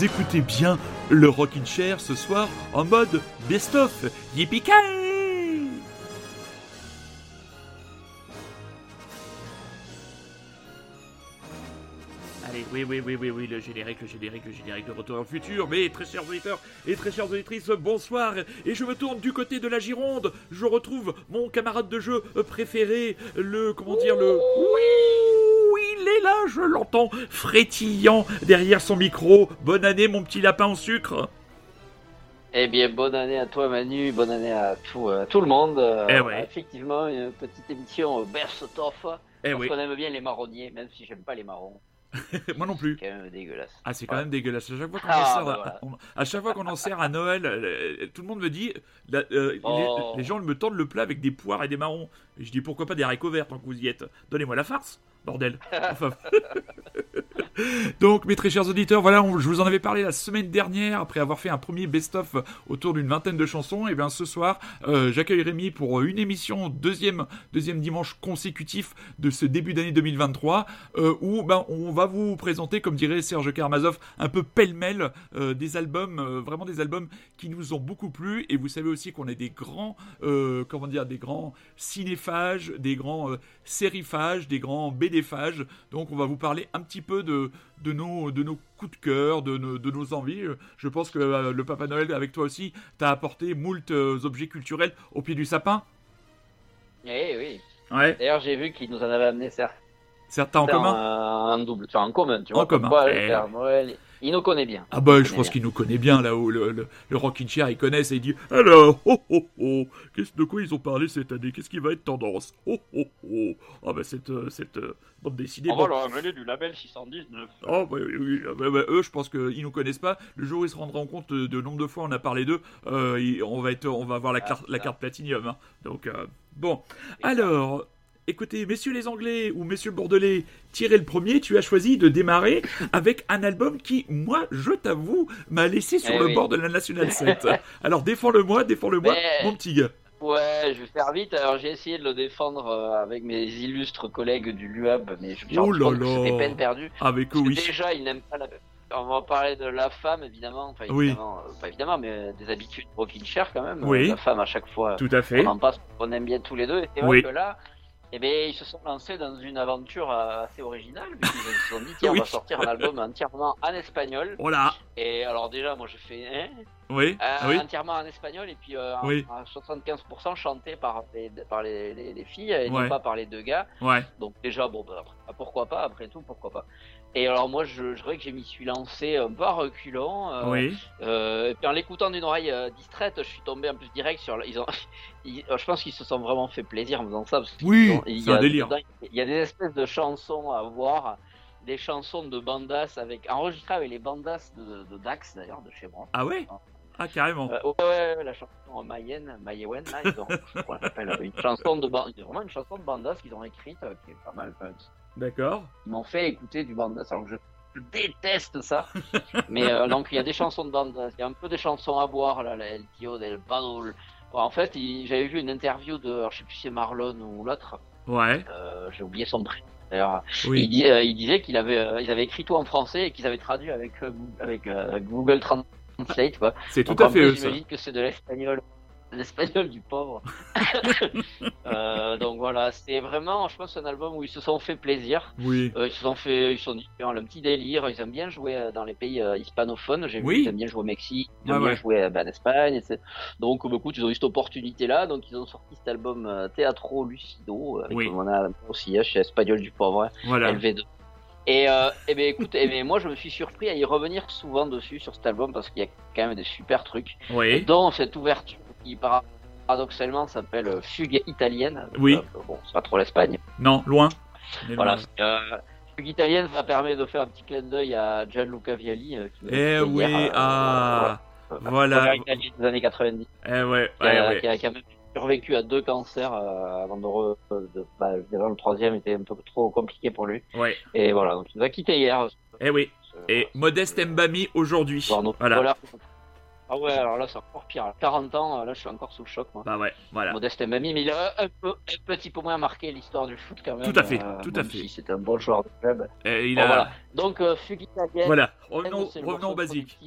vous écoutez bien le Rockin' Chair ce soir en mode best-of. yippee Allez, oui, oui, oui, oui, oui, le générique, le générique, le générique de Retour dans le futur. Mais très chers auditeurs et très chères auditrices, bonsoir. Et je me tourne du côté de la Gironde. Je retrouve mon camarade de jeu préféré, le, comment dire, le... Oui, est là, je l'entends frétillant derrière son micro. Bonne année, mon petit lapin en sucre. Eh bien, bonne année à toi Manu, bonne année à tout, euh, tout le monde. Euh, Eh ouais. Effectivement, une petite émission euh, best of. Eh parce oui. qu'on aime bien les marronniers, même si j'aime pas les marrons. Moi non plus. C'est quand même dégueulasse. Ah, c'est quand même dégueulasse. À chaque fois qu'on Ah, en sert, bah à- voilà. on- à chaque fois qu'on en sert à Noël, tout le monde me dit, la- euh, les- Oh. les, gens me tendent le plat avec des poires et des marrons. Et je dis pourquoi pas des haricots verts tant que vous y êtes. Donnez-moi la farce, bordel. Donc, mes très chers auditeurs, voilà, je vous en avais parlé la semaine dernière, après avoir fait un premier best-of autour d'une vingtaine de chansons. Et bien, ce soir, euh, j'accueille Rémi pour une émission, deuxième, deuxième dimanche consécutif de ce début d'année 2023, euh, où ben, on va vous présenter, comme dirait Serge Karmazov, un peu pêle-mêle euh, des albums, vraiment des albums qui nous ont beaucoup plu. Et vous savez aussi qu'on est des grands, comment dire, des grands cinéphages, des grands sériphages, des grands BDphages. Donc, on va vous parler un petit peu de, de, nos, de nos coups de cœur, de nos, de nos envies. Je pense que euh, le Papa Noël, avec toi aussi, t'a apporté moult euh, objets culturels au pied du sapin. Eh oui. Ouais. D'ailleurs, j'ai vu qu'il nous en avait amené certains Certains en commun en double, enfin, en commun, tu En vois. comme commun, eh. Noël, il nous connaît bien. Ah bah je pense qu'il nous connaît bien là-haut, le, le, le Rockin' Chair il connaît et il dit Alors, oh oh oh, qu'est-ce de quoi ils ont parlé cette année? Qu'est-ce qui va être tendance? Oh oh oh Ah bah cette, euh, cette euh, bande dessinée... On va leur amener du label 619. Oh bah, oui, oui, ah, bah, eux je pense qu'ils nous connaissent pas. Le jour où ils se rendront compte de, de nombre de fois on a parlé d'eux, euh, ils- on, va être, on va avoir la, Ah, carte- la carte platinium. hein. Donc euh, bon, alors... Écoutez, messieurs les Anglais ou messieurs Bordelais, tirez le premier, tu as choisi de démarrer avec un album qui, moi, je t'avoue, m'a laissé sur Eh le oui. bord de la National 7. Alors défends-le-moi, défends-le-moi, Mais- mon petit gars. Ouais, je vais faire vite. Alors, j'ai essayé de le défendre euh, avec mes illustres collègues du LUAB, mais je Oh là là. c'était peine perdue. Avec oui. Déjà, ils n'aiment pas la. On va parler de la femme, évidemment. Enfin, Oui. euh, pas évidemment, mais euh, des habitudes rocking chair quand même. Oui. La femme, à chaque fois, Tout à fait. on en passe, on aime bien tous les deux. Et c'est vrai Oui. que là, eh ben, ils se sont lancés dans une aventure euh, assez originale. puisqu'ils se sont dit, tiens, Oui. on va sortir un album entièrement en espagnol. Oh là Et alors, déjà, moi, je fais. Hein Oui, euh, ah oui. entièrement en espagnol et puis euh, en- Oui. à 75% chanté par les, par les, les, les filles et Ouais. non pas par les deux gars. Ouais. Donc déjà, bon, bah, pourquoi pas, après tout, pourquoi pas. Et alors moi, je, je dirais que je m'y suis lancé un peu à reculons. euh, Oui. euh, et puis en l'écoutant d'une oreille euh, distraite, je suis tombé un peu direct sur... Ils ont, ils- euh, je pense qu'ils se sont vraiment fait plaisir en faisant ça. Parce Oui, c'est un a délire. dedans, Il y a des espèces de chansons à voir, des chansons de bandas avec enregistrées avec les bandas de, de Dax d'ailleurs de chez moi. Ah ouais Ah, carrément. Euh, ouais, ouais, ouais, la chanson Mayen, Mayewen, là, ils ont, je crois une chanson de vraiment une chanson de bandas qu'ils ont écrite, euh, qui est pas mal. D'accord. Ils m'ont fait écouter du bandas, alors je, je déteste ça. Mais euh, donc il y a des chansons de bandas, il y a un peu des chansons à boire là, El Tio del Badul. Bon, en fait, j'avais vu une interview de, alors, je sais plus si c'est Marlon ou l'autre, Ouais. euh, j'ai oublié son prénom. D'ailleurs, Oui. euh, il disait qu'il avait, euh, ils avaient écrit tout en français et qu'ils avaient traduit avec Goo- avec Google Translate. C'est tout à fait eux, ça. J'imagine que c'est de l'espagnol. L'espagnol du pauvre. Euh, donc voilà, c'est vraiment, je pense, un album où ils se sont fait plaisir. Oui. Euh, ils se sont fait, ils sont dit, le petit délire, ils aiment bien jouer euh, dans les pays euh, hispanophones. J'ai Oui. vu, ils aiment bien jouer au Mexique, ils aiment bien ouais. jouer ben, en Espagne. etc. Donc, écoute, ils ont eu cette opportunité-là, donc ils ont sorti cet album Teatro Lucido, avec, Oui. comme on a aussi hein, chez Espagnol du pauvre, hein, Voilà. LV2. Et, euh, eh ben écoute, eh ben, moi je me suis surpris à y revenir souvent dessus sur cet album parce qu'il y a quand même des super trucs Oui. dont cette ouverture qui paradoxalement s'appelle euh, Fugue italienne. Oui. Euh, bon, c'est pas trop l'Espagne. Non, loin. Voilà. loin. Euh, Fugue italienne, ça permet de faire un petit clin d'œil à Gianluca Vialli. qui Eh oui, hier, ah. voilà. Voilà. Italienne des années 90. Eh ouais, Qui a, ouais, qui a même survécu à deux cancers euh, avant de, re, de bah, le troisième était un peu trop compliqué pour lui. Ouais. Et voilà, donc il nous a quitté hier. Eh oui. Et Modeste Mbami aujourd'hui. Voilà. Ah ouais, alors là, c'est encore pire. À 40 ans, là, je suis encore sous le choc, moi. Bah ouais, voilà. Modeste Mamie, mais il a un, peu, un petit peu moins marqué l'histoire du foot quand même. Tout à fait, euh, tout à fait. Si c'est un bon joueur de club. Et il Bon, a... voilà. Donc, euh, Fugue italienne. Voilà, revenons, revenons au basique.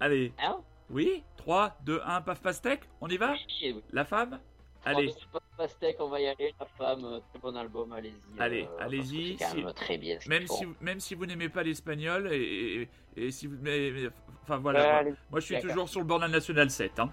Allez, Hein? Oui 3, 2, 1, paf pastèque, on y va? Oui, oui. La femme? Allez, Pas de pastèque, on va y aller. La femme, très bon album, allez-y. Allez, euh, allez-y, parce que C'est quand si- même très bien. ce même qu'ils si, font. même si vous n'aimez pas l'espagnol, et, et, et si vous... mais- mais- enfin Ouais, voilà, moi, je suis toujours sur le Bornal National 7. Hein.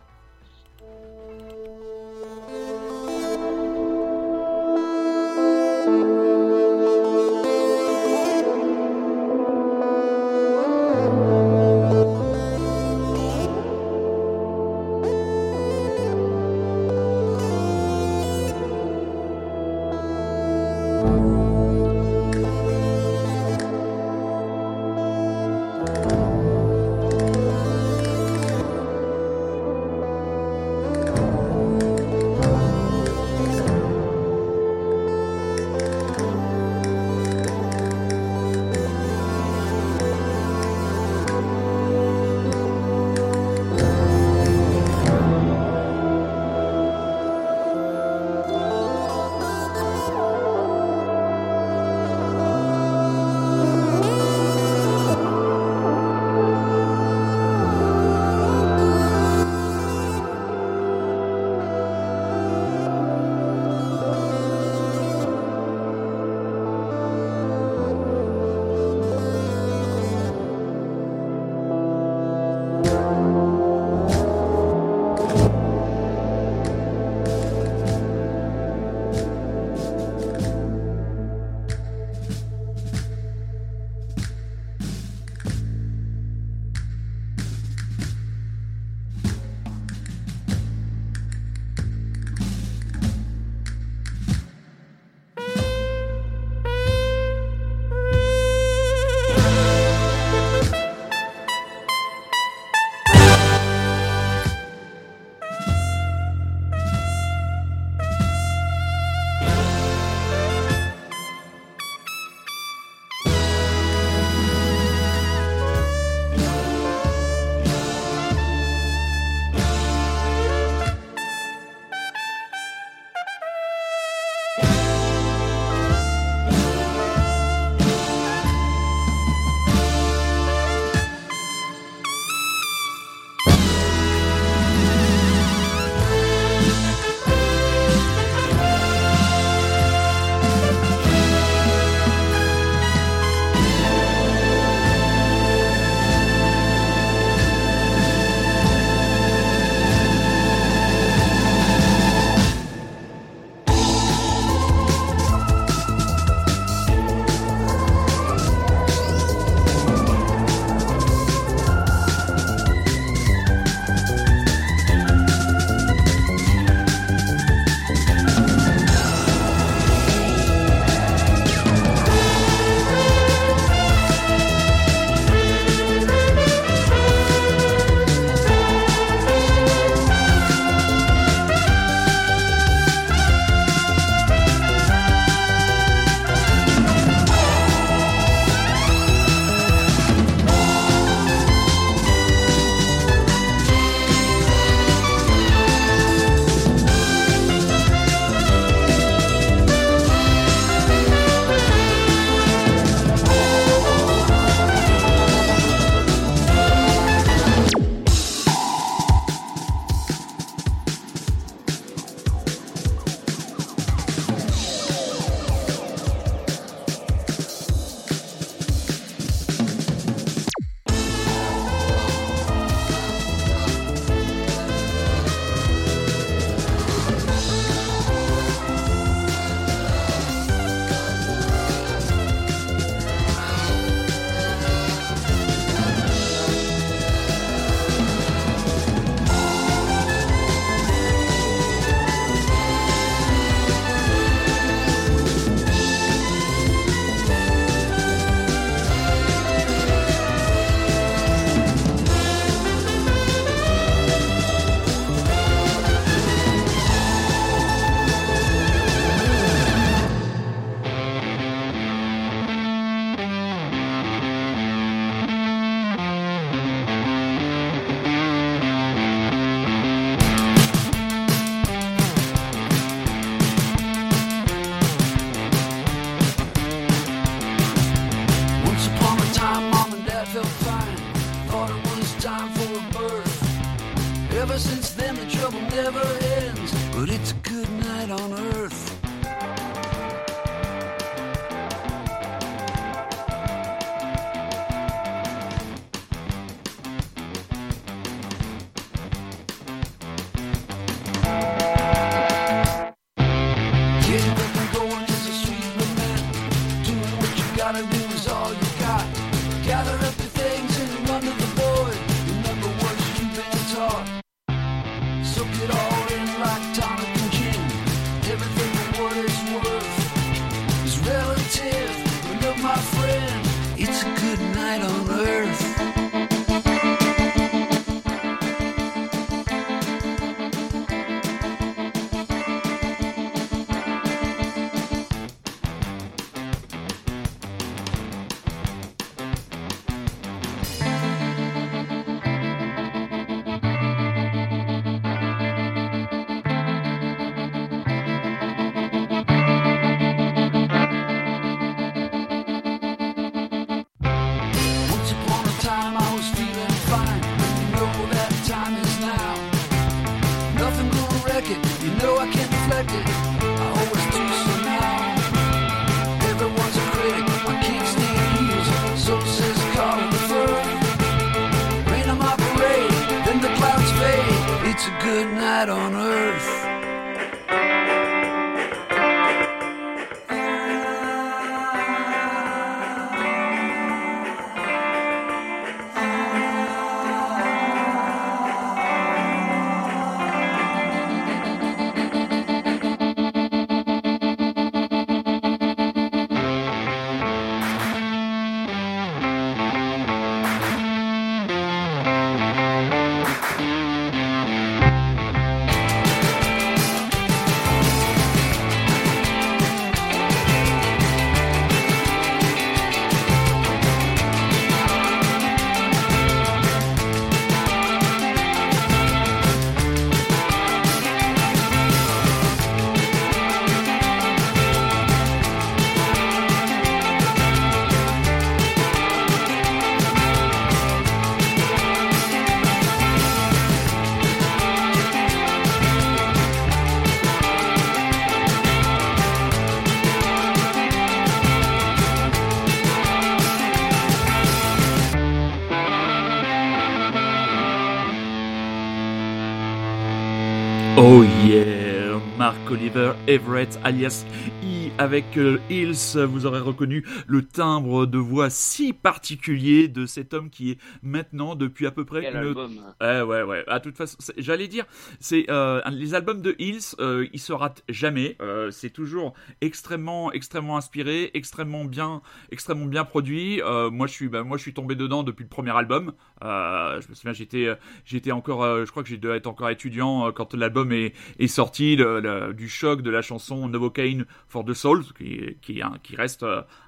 Oliver Everett alias I avec euh, Hills, vous aurez reconnu le timbre de voix si particulier de cet homme qui est maintenant depuis à peu près Quel une album Ouais, ouais, ouais. À toute façon, j'allais dire, c'est euh, les albums de Hills, euh, ils se ratent jamais. Euh, c'est toujours extrêmement, extrêmement inspiré, extrêmement bien, extrêmement bien produit. Moi, je suis, bah, moi, je suis tombé dedans depuis le premier album. Euh, je me souviens, j'étais, euh, j'étais encore, euh, je crois que j'ai dû être encore étudiant euh, quand l'album est, est sorti, le- le- du choc de la chanson Novocaine for the Soul, qui, qui, hein, qui reste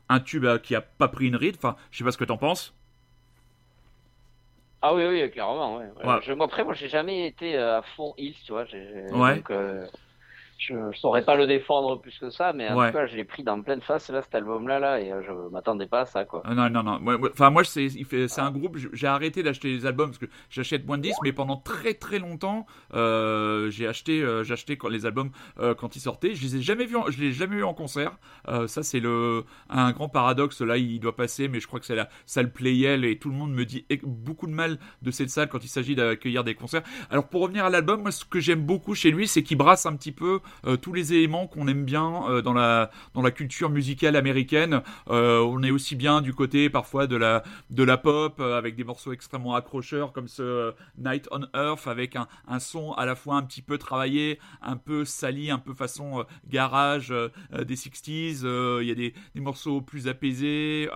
un tube qui a pas pris une ride. Enfin, je sais pas ce que t'en penses. Ah oui, oui, clairement. Ouais. Ouais. Je, moi, après, moi, j'ai jamais été à fond Hills, tu vois. j'ai- Ouais. Donc, je, je saurais pas le défendre plus que ça, mais en Ouais. tout cas, je l'ai pris dans pleine face, là, cet album-là, là, et euh, je m'attendais pas à ça, quoi. Ah non, non, non. Enfin, moi, c'est, un groupe. J'ai arrêté d'acheter les albums parce que j'achète moins de disques, mais pendant très très longtemps, euh, j'ai acheté, euh, j'ai acheté quand les albums euh, quand ils sortaient. Je les ai jamais vus, en- je jamais eu en concert. Ça, c'est le un grand paradoxe. Là, il doit passer, mais je crois que c'est la salle Playel et tout le monde me dit beaucoup de mal de cette salle quand il s'agit d'accueillir des concerts. Alors, pour revenir à l'album, moi, ce que j'aime beaucoup chez lui, c'est qu'il brasse un petit peu tous les éléments qu'on aime bien euh, dans la dans la culture musicale américaine. Euh, on est aussi bien du côté parfois de la de la pop euh, avec des morceaux extrêmement accrocheurs comme ce euh, Night on Earth avec un, un son à la fois un petit peu travaillé, un peu sali, un peu façon euh, garage euh, euh, des 60s. euh, Il y a des, des morceaux plus apaisés.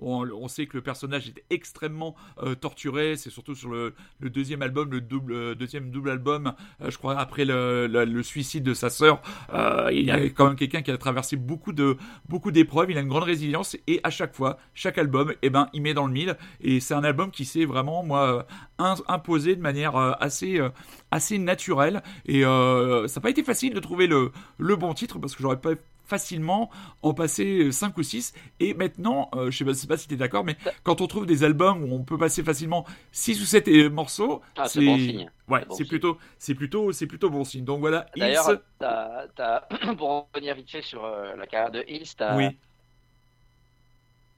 On sait que le personnage est extrêmement euh, torturé. C'est surtout sur le, deuxième album, le double, euh, deuxième double album, euh, je crois après le, suicide de sa sœur. Il y a quand même quelqu'un qui a traversé beaucoup beaucoup d'épreuves. Il a une grande résilience et à chaque fois, chaque album, eh ben, il met dans le mille. Et c'est un album qui s'est vraiment, moi, imposé de manière assez, assez naturelle. Et ça n'a pas été facile de trouver le, le bon titre parce que j'aurais pas facilement en passer 5 ou 6. Et maintenant, euh, je sais pas, sais pas si tu es d'accord, mais quand on trouve des albums où on peut passer facilement 6 ou 7 morceaux, Ah, c'est bon signe. Ouais, C'est bon plutôt, c'est plutôt, c'est plutôt bon signe. Donc voilà, D'ailleurs, Hills, pour revenir vite fait sur euh, la carrière de Hills, oui,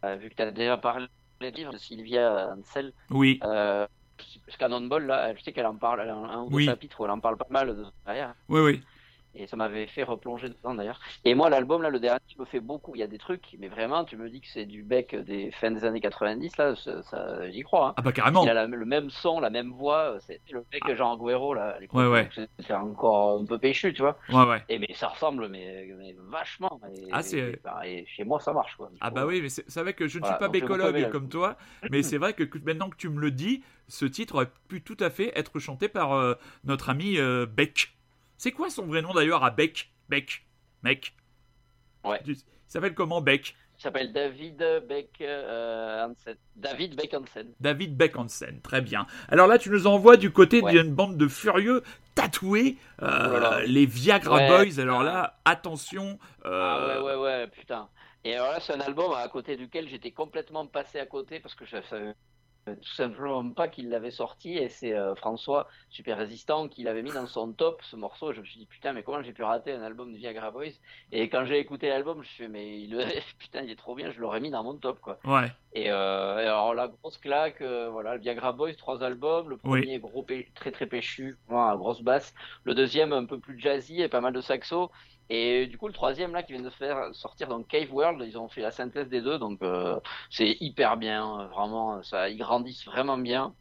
euh, vu que tu as déjà parlé des livres de Sylvia Ansel, oui, euh, Cannonball, là, je sais qu'elle en parle, elle a un, ou deux Oui. chapitres où elle en parle pas mal de son carrière. oui, oui. Et ça m'avait fait replonger dedans d'ailleurs. Et moi, l'album, là, le dernier, me fait beaucoup. Il y a des trucs, mais vraiment, tu me dis que c'est du bec des fins des années 90, là, ça, ça- j'y crois. hein. Ah bah carrément. Il a la- le même son, la même voix. C'est le mec Jean Guerrero, là. à l'époque. Ouais, ouais. C'est- encore un peu péchu, tu vois. Ouais, ouais. Et mais ça ressemble, mais, mais vachement. Et, Ah, c'est- et- bah, et chez moi, ça marche, quoi. Ah bah oui, mais c'est vrai que je ne Voilà, suis pas aimé bécologue comme toi, mais c'est vrai que que- maintenant que tu me le dis, ce titre aurait pu tout à fait être chanté par euh, notre ami euh, Beck. C'est quoi son vrai nom d'ailleurs à Beck? Beck Mec Ouais. Il s'appelle comment Beck? Il s'appelle David Beck euh, Hansen. David Beck Hansen. David Beck Hansen, très bien. Alors là, tu nous envoies du côté Ouais. d'une bande de furieux tatoués, euh, Oh là là. les Viagra Ouais. Boys. Alors là, attention. Ah euh, ouais, ouais, ouais, putain. Et alors là, c'est un album à côté duquel j'étais complètement passé à côté parce que je savais tout simplement pas qu'il l'avait sorti et c'est euh, François, super résistant, qui l'avait mis dans son top, ce morceau. Et je me suis dit, putain, mais comment j'ai pu rater un album de Viagra Boys? Et quand j'ai écouté l'album, je me suis dit, mais il... putain, il est trop bien, je l'aurais mis dans mon top, quoi. Ouais, Et, euh, et alors la grosse claque, euh, voilà, le Viagra Boys, trois albums. Le Oui. premier gros très très péchu, voilà, grosse basse. Le deuxième un peu plus jazzy et pas mal de saxo. Et du coup le troisième là qui vient de faire sortir dans Cave World, ils ont fait la synthèse des deux, donc euh, c'est hyper bien, euh, vraiment, ça, ils grandissent vraiment bien.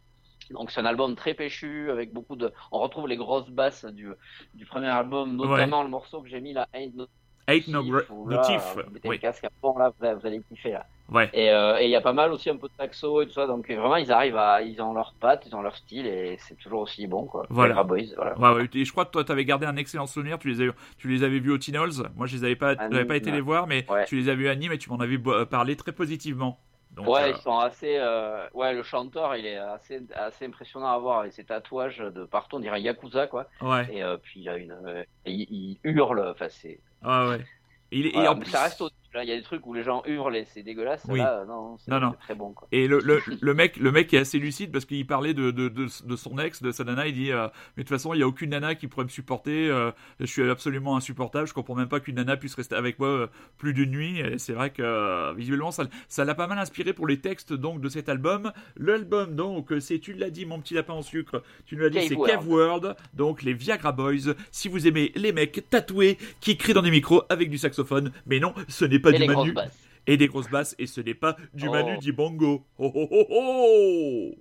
Donc c'est un album très péchu avec beaucoup de, on retrouve les grosses basses du, du premier album, notamment le morceau que j'ai mis là, Ain't No Ain't No, no Thief. vous mettez Oui, le casque à fond là, vous allez kiffer là. Ouais. Et euh, et il y a pas mal aussi un peu de saxo et tout ça, donc vraiment ils arrivent à, ils ont leur patte, ils ont leur style et c'est toujours aussi bon quoi. Voilà. Boys, voilà. Ouais, ouais, et je crois que toi, tu avais gardé un excellent souvenir. Tu les avais, tu les avais vus au Teen Halls. Moi, je les avais pas, j'avais pas Nîmes, été ouais. les voir, mais tu les avais vus à Nîmes et tu m'en avais parlé très positivement. Donc, ouais, euh, ils sont assez, euh, ouais, le chanteur il est assez, assez impressionnant à voir avec ses tatouages de partout, on dirait Yakuza quoi. ouais, Et euh, puis il a une, il, il hurle, enfin c'est. ouais, ouais. Et, il en plus- ça reste au Là, il y a des trucs où les gens hurlent et c'est dégueulasse. Oui. Là, euh, non, c'est Non, très bon quoi. Et le, le, le mec, le mec est assez lucide parce qu'il parlait de, de, de, de son ex, de sa nana. Il dit, euh, mais de toute façon, il y a aucune nana qui pourrait me supporter. euh, je suis absolument insupportable. Je comprends même pas qu'une nana puisse rester avec moi euh, plus d'une nuit. Et c'est vrai que visuellement, ça, ça l'a pas mal inspiré pour les textes donc de cet album. L'album donc, c'est tu l'as dit, mon petit lapin en sucre. Tu nous l'as dit, Cave c'est World. Cave World. Donc les Viagra Boys. Si vous aimez les mecs tatoués qui crient dans des micros avec du saxophone, mais non, ce n'est pas Et du Manu et des grosses basses et ce n'est pas du Oh. Manu Dibango. Oh oh oh oh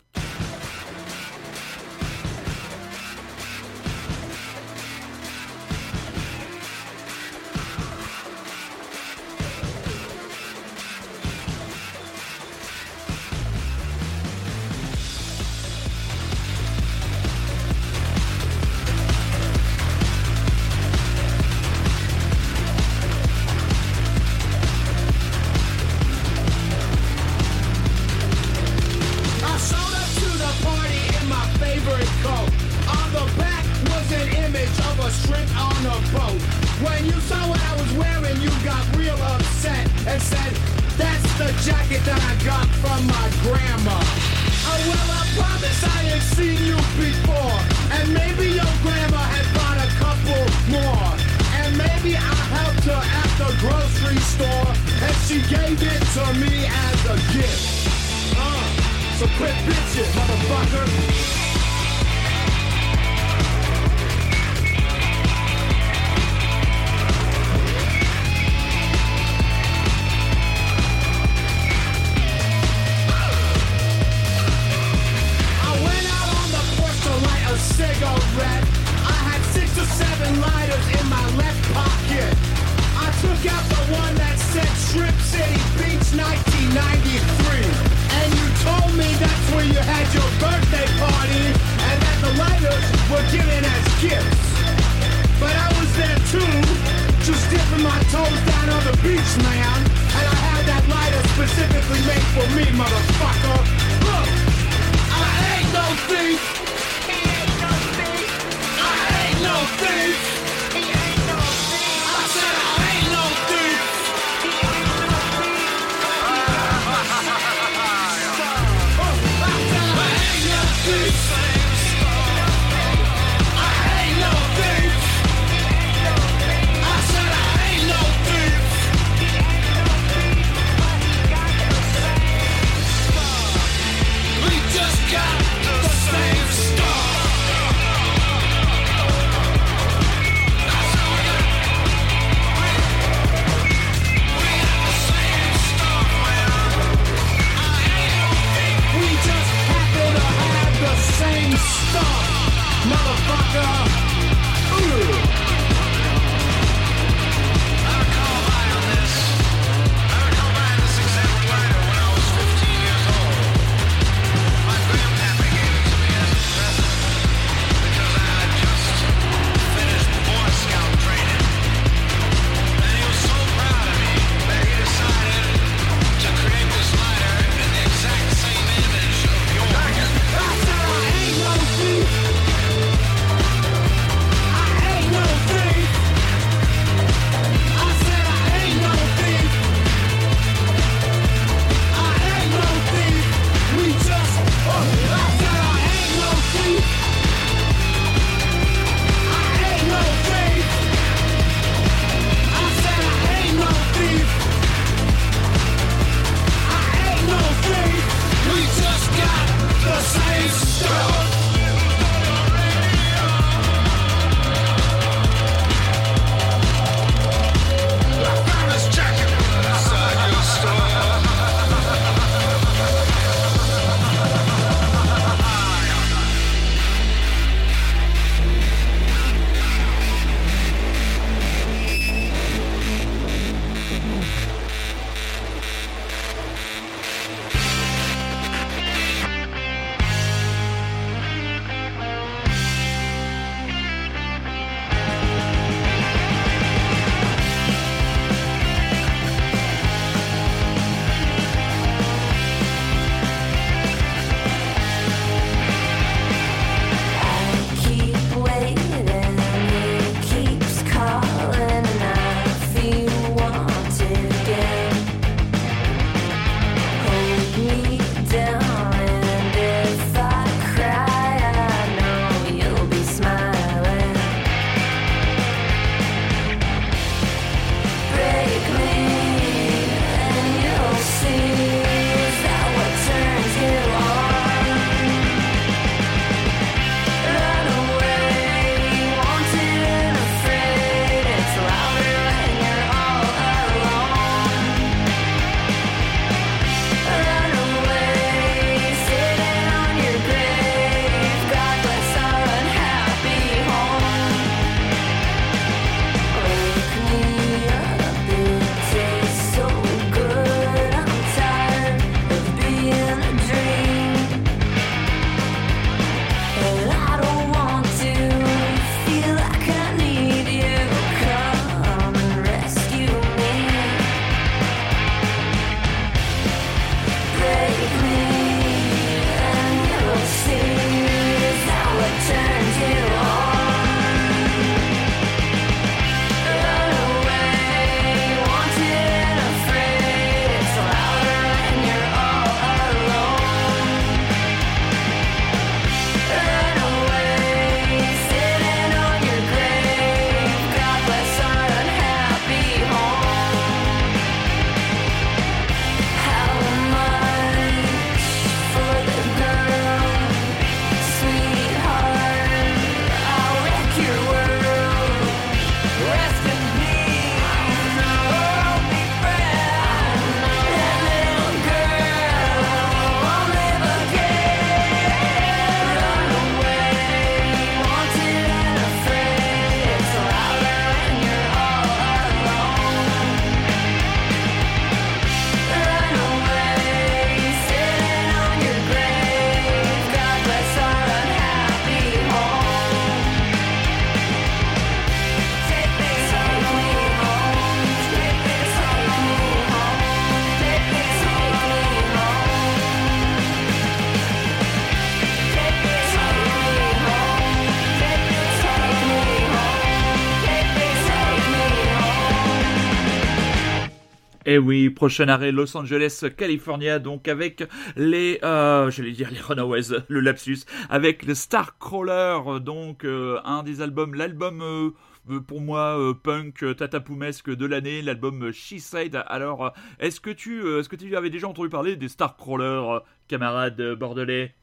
Et oui, prochain arrêt Los Angeles, California, donc avec les, euh, j'allais dire les Runaways, le lapsus, avec le Starcrawler, donc euh, un des albums, l'album euh, pour moi punk tatapoumesque de l'année, l'album She Said. Alors, est-ce que tu, est-ce que tu avais déjà entendu parler des Starcrawlers, camarade bordelais?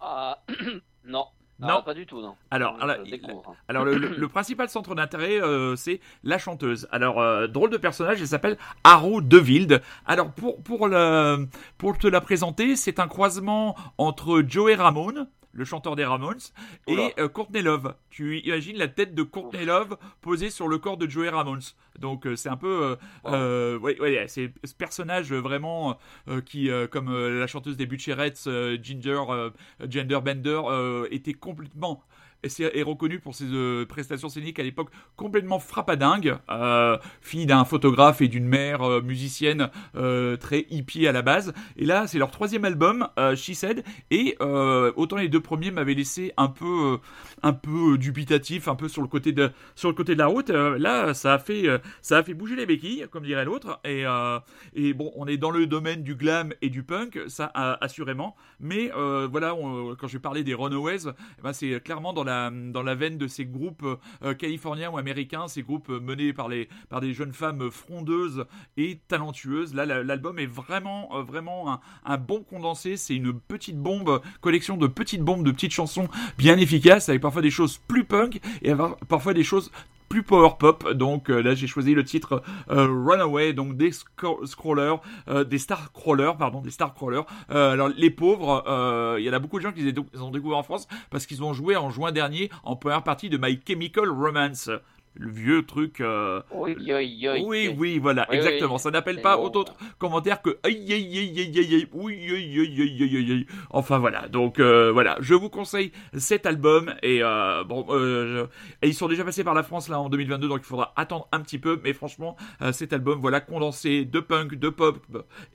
Ah, non. Non. Ah, pas du tout, non. Alors, alors. Alors le, le- le principal centre d'intérêt, euh, c'est la chanteuse. Alors euh, drôle de personnage, elle s'appelle Haro Devilde. Alors pour pour le pour te la présenter, c'est un croisement entre Joey Ramone, le chanteur des Ramones, Oula. et euh, Courtney Love. Tu imagines la tête de Courtney Love posée sur le corps de Joey Ramones. Donc euh, c'est un peu, euh, euh, ouais, ouais, c'est ce personnage vraiment qui, comme la chanteuse des Butcherettes, Ginger, Gender Bender, était complètement est reconnu pour ses euh, prestations scéniques à l'époque complètement frappadingue, euh, fille d'un photographe et d'une mère euh, musicienne euh, très hippie à la base. Et là, c'est leur troisième album, She Said, et autant les deux premiers m'avaient laissé un peu, un peu dubitatif, un peu sur le côté de, sur le côté de la route. Là, ça a fait, ça a fait bouger les béquilles, comme dirait l'autre. Et, bon, on est dans le domaine du glam et du punk, ça assurément. Mais voilà, quand je parlais des Runaways, eh ben, c'est clairement dans dans la veine de ces groupes euh, californiens ou américains, ces groupes euh, menés par, les, par des jeunes femmes frondeuses et talentueuses. Là, la- l'album est vraiment, euh, vraiment un, un bon condensé. C'est une petite bombe, collection de petites bombes, de petites chansons bien efficaces, avec parfois des choses plus punk et parfois des choses plus power pop. Donc euh, là, j'ai choisi le titre euh, Runaway, donc des scro- scrollers, euh, des star crawlers, pardon, des star crawlers. Alors les pauvres, il y en a beaucoup de gens qui les ont découvert en France parce qu'ils ont joué en juin dernier en première partie de My Chemical Romance. Le vieux truc. euh, Oui, oui, oui. oui, oui, voilà, exactement. Ça n'appelle pas bon. autre commentaire que aïe aïe aïe aïe aïe oui aïe aïe aïe aïe aïe. Enfin voilà, donc euh, voilà, je vous conseille cet album et euh, bon, euh, je- et ils sont déjà passés par la France là en 2022, donc il faudra attendre un petit peu. Mais franchement, euh, cet album, voilà, condensé de punk, de pop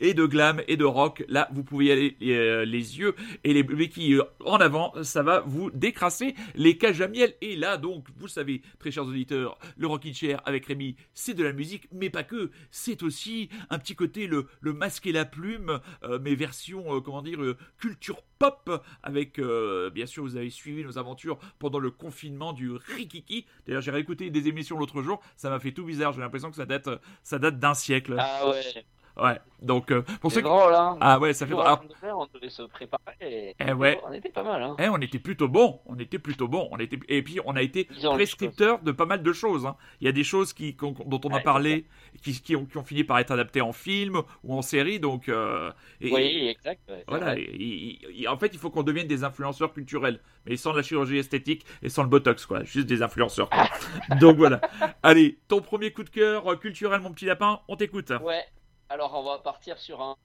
et de glam et de rock. Là, vous pouvez y aller euh, les yeux et les béquilles en avant. Ça va vous décrasser les cages à miel. Et là, donc, vous savez, très chers auditeurs, le Rockin' Chair avec Rémi, c'est de la musique, mais pas que. C'est aussi un petit côté le, le masque et la plume, euh, mais version, euh, comment dire, euh, culture pop, avec, bien sûr, vous avez suivi nos aventures pendant le confinement du Rikiki. D'ailleurs, j'ai réécouté des émissions l'autre jour, ça m'a fait tout bizarre. J'ai l'impression que ça date, ça date d'un siècle. Ah ouais. Ouais. Donc, euh, pour ceux C'est qui... drôle, hein. Ah ouais, ça fait. Alors, faire, on devait se préparer. Et... Eh ouais. On était pas mal, hein. Eh, on était plutôt bon, on était plutôt bon, on était et puis on a été prescripteur de pas mal de choses. hein. Il y a des choses qui dont on a parlé, qui, qui ont, qui ont fini par être adaptées en film ou en série, donc euh, et- Oui, exact. ouais, voilà. et- et- en fait, il faut qu'on devienne des influenceurs culturels, mais sans la chirurgie esthétique et sans le botox, quoi. Juste des influenceurs. quoi. donc voilà. Allez, ton premier coup de cœur euh, culturel, mon petit lapin, on t'écoute. Ouais, alors on va partir sur un,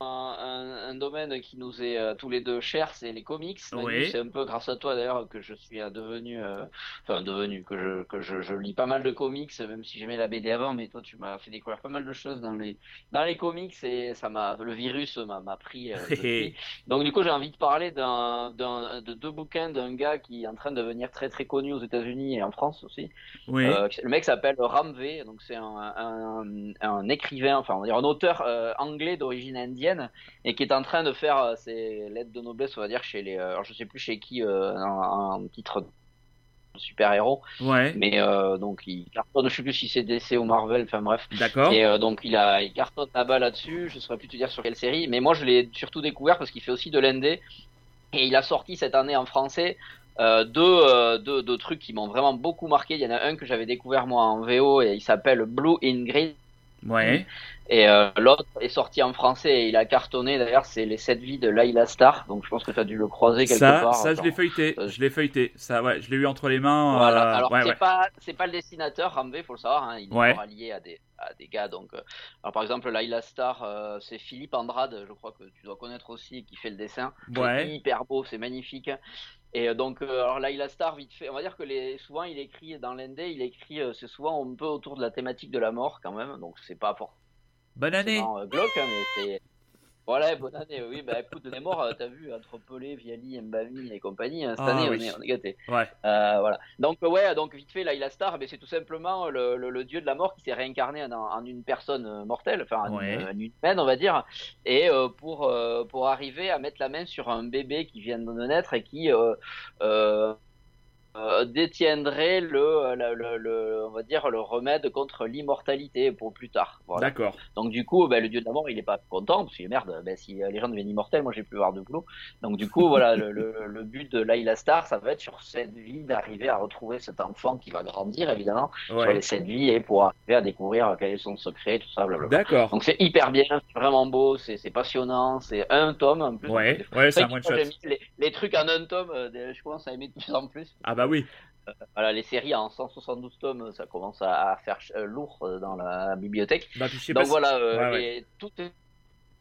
un, un- un domaine qui nous est euh, tous les deux cher, c'est les comics. Oui. C'est un peu grâce à toi d'ailleurs que je suis euh, devenu, euh, enfin devenu, que, je, que je, je lis pas mal de comics, même si j'aimais la BD avant, mais toi tu m'as fait découvrir pas mal de choses dans les, dans les comics et ça m'a, le virus m'a pris. euh. Donc du coup j'ai envie de parler d'un, de deux bouquins d'un gars qui est en train de devenir très très connu aux États-Unis et en France aussi. Oui. Le mec s'appelle Ram V, donc c'est un, un, écrivain, enfin on va dire un auteur anglais d'origine indienne et qui est en train de faire euh, ses lettres de noblesse, on va dire chez les, euh, alors je sais plus chez qui, euh, un, un titre de super héros, ouais. mais euh, donc il cartonne, je sais plus si c'est DC ou Marvel, enfin bref. D'accord. Et euh, donc il a il cartonne là-bas là-dessus, je saurais plus te dire sur quelle série, mais moi je l'ai surtout découvert parce qu'il fait aussi de l'ND et il a sorti cette année en français euh, deux, deux, deux trucs qui m'ont vraiment beaucoup marqué. Il y en a un que j'avais découvert moi en VO et il s'appelle Blue in Green Ouais. et euh, l'autre est sorti en français et il a cartonné d'ailleurs c'est les 7 vies de Layla Star donc je pense que tu as dû le croiser quelque Ça, part. ça, je Genre, l'ai feuilleté. euh, Je l'ai feuilleté. Ça, ouais, je l'ai eu entre les mains. Voilà. euh, Alors ouais, c'est ouais. pas c'est pas le dessinateur Ramvé, faut le savoir. Hein. Il est allié à des à des gars. Donc euh, alors par exemple Laila Star, c'est Philippe Andrade, je crois que tu dois connaître aussi, qui fait le dessin. Ouais. C'est hyper beau, c'est magnifique. Et euh, donc euh, alors Laila Star, vite fait, on va dire que les souvent il écrit dans l'ND, il écrit euh, c'est souvent un peu autour de la thématique de la mort quand même. Donc c'est pas Bonne année. forcément glauque, hein, mais c'est Voilà, bonne année. Oui, bah écoute, est mort, euh, t'as vu, entre Pelé, Viali, Mbami et compagnie, hein, cette Ah, année, oui. on est, on est gâtés. Ouais. Euh, voilà. Donc euh, ouais, donc vite fait, Laila Star, ben, c'est tout simplement le, le- le dieu de la mort qui s'est réincarné en, en une personne mortelle, enfin en, Ouais. une, une humaine, on va dire, et euh, pour euh, pour arriver à mettre la main sur un bébé qui vient de naître et qui euh, euh, euh, détiendrait le, le, le- le- on va dire le remède contre l'immortalité pour plus tard. Voilà. D'accord. Donc du coup, ben, le dieu de la mort, il est pas content parce que merde, ben, si euh, les gens deviennent immortels, moi j'ai plus avoir de boulot. Donc du coup, voilà, le, le, le but de Laila Star, ça va être sur cette vie d'arriver à retrouver cet enfant qui va grandir évidemment sur les sept vies et pour arriver à découvrir quel est son secret, tout ça, blablabla. D'accord. Donc c'est hyper bien, c'est vraiment beau, c'est c'est passionnant, c'est un tome en plus. Ouais, ouais, c'est un one shot. Les, les trucs en un tome, euh, je commence à aimer de plus en plus. Ah bah oui. Voilà, les séries en 172 tomes, ça commence à, faire euh, lourd euh, dans la bibliothèque. Bah puis je sais pas. Donc si- voilà, euh, Ouais, ouais. et toutes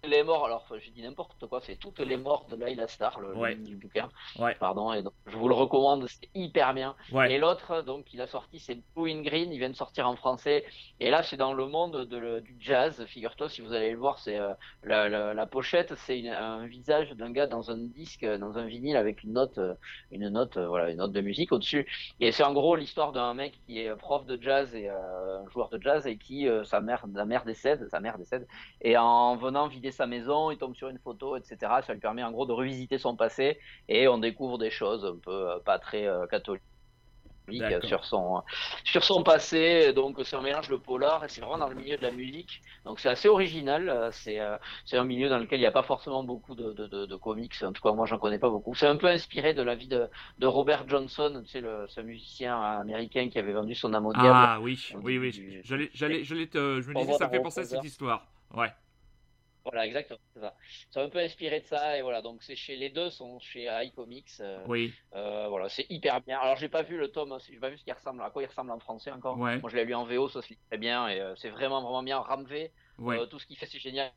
les morts, alors j'ai dit n'importe quoi, c'est toutes les morts de Laila Star, le Ouais. du bouquin. Ouais. Pardon, et donc je vous le recommande, c'est hyper bien. Ouais. Et l'autre, donc, il a sorti, c'est Blue in Green, il vient de sortir en français. Et là, c'est dans le monde de le- du jazz. Figure-toi, si vous allez le voir, c'est euh, la, la, la pochette, c'est un visage d'un gars dans un disque, euh, dans un vinyle avec une note, euh, une note, voilà, une note de musique au-dessus. Et c'est en gros l'histoire d'un mec qui est prof de jazz et euh, un joueur de jazz et qui, euh, sa mère, la mère décède, sa mère décède. Et en venant vider sa maison, il tombe sur une photo, etc. Ça lui permet en gros de revisiter son passé et on découvre des choses un peu euh, pas très euh, catholiques sur son sur son passé donc c'est un mélange de polar et c'est vraiment dans le milieu de la musique donc c'est assez original euh, c'est un milieu dans lequel il n'y a pas forcément beaucoup de, de, de, de comics en tout cas moi j'en connais pas beaucoup c'est un peu inspiré de la vie de, de Robert Johnson tu sais le ce musicien américain qui avait vendu son âme au diable Ah oui, oui, oui. J'allais. Je me disais, ça me fait penser à cette histoire. Ouais. Voilà exactement c'est ça c'est un peu inspiré de ça et voilà donc c'est chez les deux sont chez iComics euh, Oui. Euh, voilà, c'est hyper bien. Alors, j'ai pas vu le tome, j'ai pas vu ce qu'il ressemble, à quoi il ressemble en français encore. Ouais. Moi, je l'ai lu en VO, ça se lit très bien et euh, c'est vraiment, vraiment bien. Ramvé, Ouais. euh, tout ce qu'il fait, c'est génial.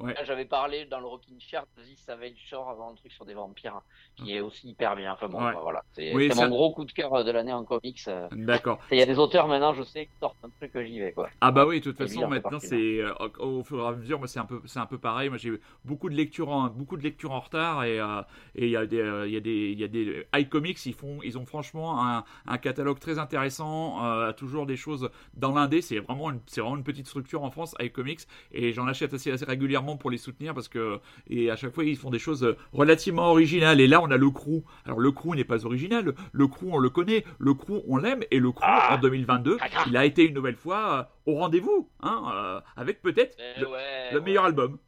Ouais. Là, J'avais parlé dans le Rocking Chair de The Savage Shore avant un truc sur des vampires qui est aussi hyper bien. Enfin bon, Ouais. bah, voilà. C'est Oui, c'est ça- mon gros coup de cœur euh, de l'année en comics. euh. D'accord. Il y a des auteurs maintenant, je sais, qui sortent un truc que j'y vais quoi. Ah bah oui, de toute façon maintenant c'est euh, au, fur et à mesure, moi c'est un peu c'est un peu pareil. Moi j'ai beaucoup de lectures en beaucoup de lectures en retard et euh, et il y a des euh, il y a des il y a des iComics ils font ils ont franchement un, un catalogue très intéressant, euh, toujours des choses dans l'indé. C'est vraiment c'est vraiment une petite structure en France iComics et j'en achète assez, assez régulièrement pour les soutenir parce que et à chaque fois ils font des choses relativement originales. Et là on a le crew. Alors le crew n'est pas original. Le crew on le connaît. Le crew on l'aime et le crew Ah en 2022 Caca. il a été une nouvelle fois euh, au rendez-vous, hein, euh, avec peut-être Mais le, ouais, le ouais. meilleur album.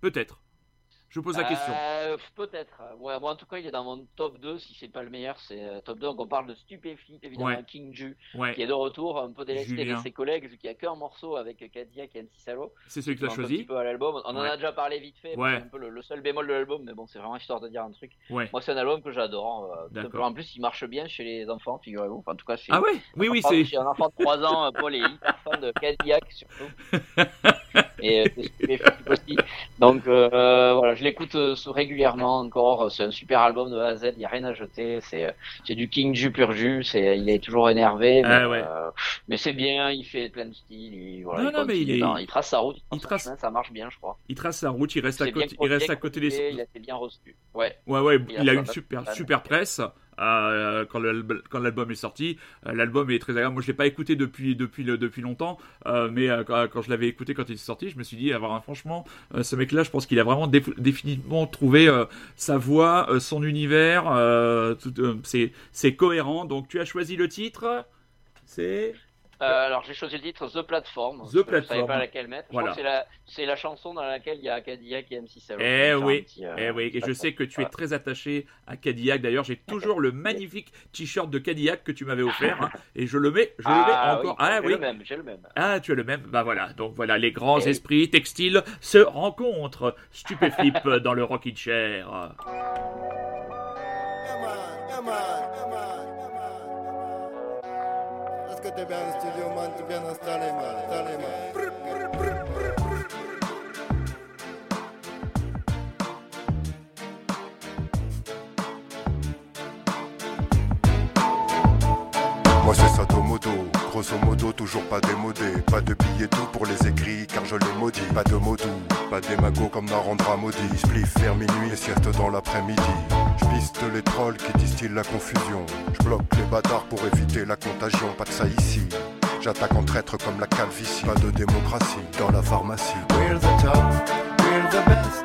Peut-être. Je pose la question. Euh, Peut-être. Ouais, moi, en tout cas, il est dans mon top 2. Si c'est pas le meilleur, c'est euh, top 2. Donc, on parle de Stupéflip, évidemment, Ouais. King Ju, qui Ouais, est de retour, un peu délesté de ses collègues, vu qu'il n'y a qu'un morceau avec Cadillac et MC Salo. c'est celui que tu as Un petit choisi. peu à l'album. On en a déjà parlé vite fait. Ouais. C'est un peu le, le seul bémol de l'album, mais bon, c'est vraiment histoire de dire un truc. Ouais. Moi, c'est un album que j'adore. euh, D'accord. simplement. En plus, il marche bien chez les enfants, figurez-vous. Enfin, en tout cas, chez, Ah ouais, oui, oui, c'est. un enfant de 3 ans, euh, Paul est hyper fan de Cadillac, surtout. Et euh, c'est aussi. Donc, euh, voilà, je l'écoute euh, régulièrement encore. C'est un super album de A à Z. Il n'y a rien à jeter. C'est, c'est du King Ju pur jus. C'est, il est toujours énervé. Mais, Ah ouais. euh, mais c'est bien. Il fait plein de styles. Il, voilà, Non, il non, mais il est- il trace sa route. il trace, chemin, ça marche bien, je crois. Il trace sa route, il reste à côté, il reste à côté des. Il a été bien reçu. Ouais. Ouais, ouais, Il a une super, super presse. Euh, quand l'alb- quand l'album est sorti, Euh, l'album est très agréable. Moi, je l'ai pas écouté depuis depuis depuis longtemps, euh, mais euh, quand, je l'avais écouté quand il est sorti, je me suis dit, avoir un franchement, euh, ce mec-là, je pense qu'il a vraiment déf- définitivement trouvé sa voix, son univers. c'est cohérent. Donc, tu as choisi le titre. C'est Euh, alors j'ai choisi le titre The Platform. The Je- Je Platform. savais pas laquelle mettre. Voilà. c'est la, c'est la chanson dans laquelle il y a Cadillac et MC Salo. Eh oui, petit, euh, Eh oui, et je sais que tu es très attaché à Cadillac. D'ailleurs, j'ai toujours le magnifique t-shirt de Cadillac que tu m'avais offert, hein, et je le mets, je le mets Ah, encore. oui, ah j'ai oui, le même, j'ai le même. ah tu as le même. Bah voilà, donc voilà, les grands oui. esprits textiles se rencontrent. Stupéflip dans le rocking chair. Man, yeah, man, yeah, man, yeah, Moi c'est Satomoto, grosso modo, toujours pas démodé. Pas de billets doux pour les écrits, car je les maudis. Pas de mots doux, pas d'émago comme Narendra maudit. Spliff vers minuit et sieste dans l'après-midi. Je piste les trolls qui distillent la confusion. Je bloque les bâtards pour éviter la contagion. Pas de ça ici. J'attaque en traître comme la calvitie. Pas de démocratie dans la pharmacie. We're the top, we're the best,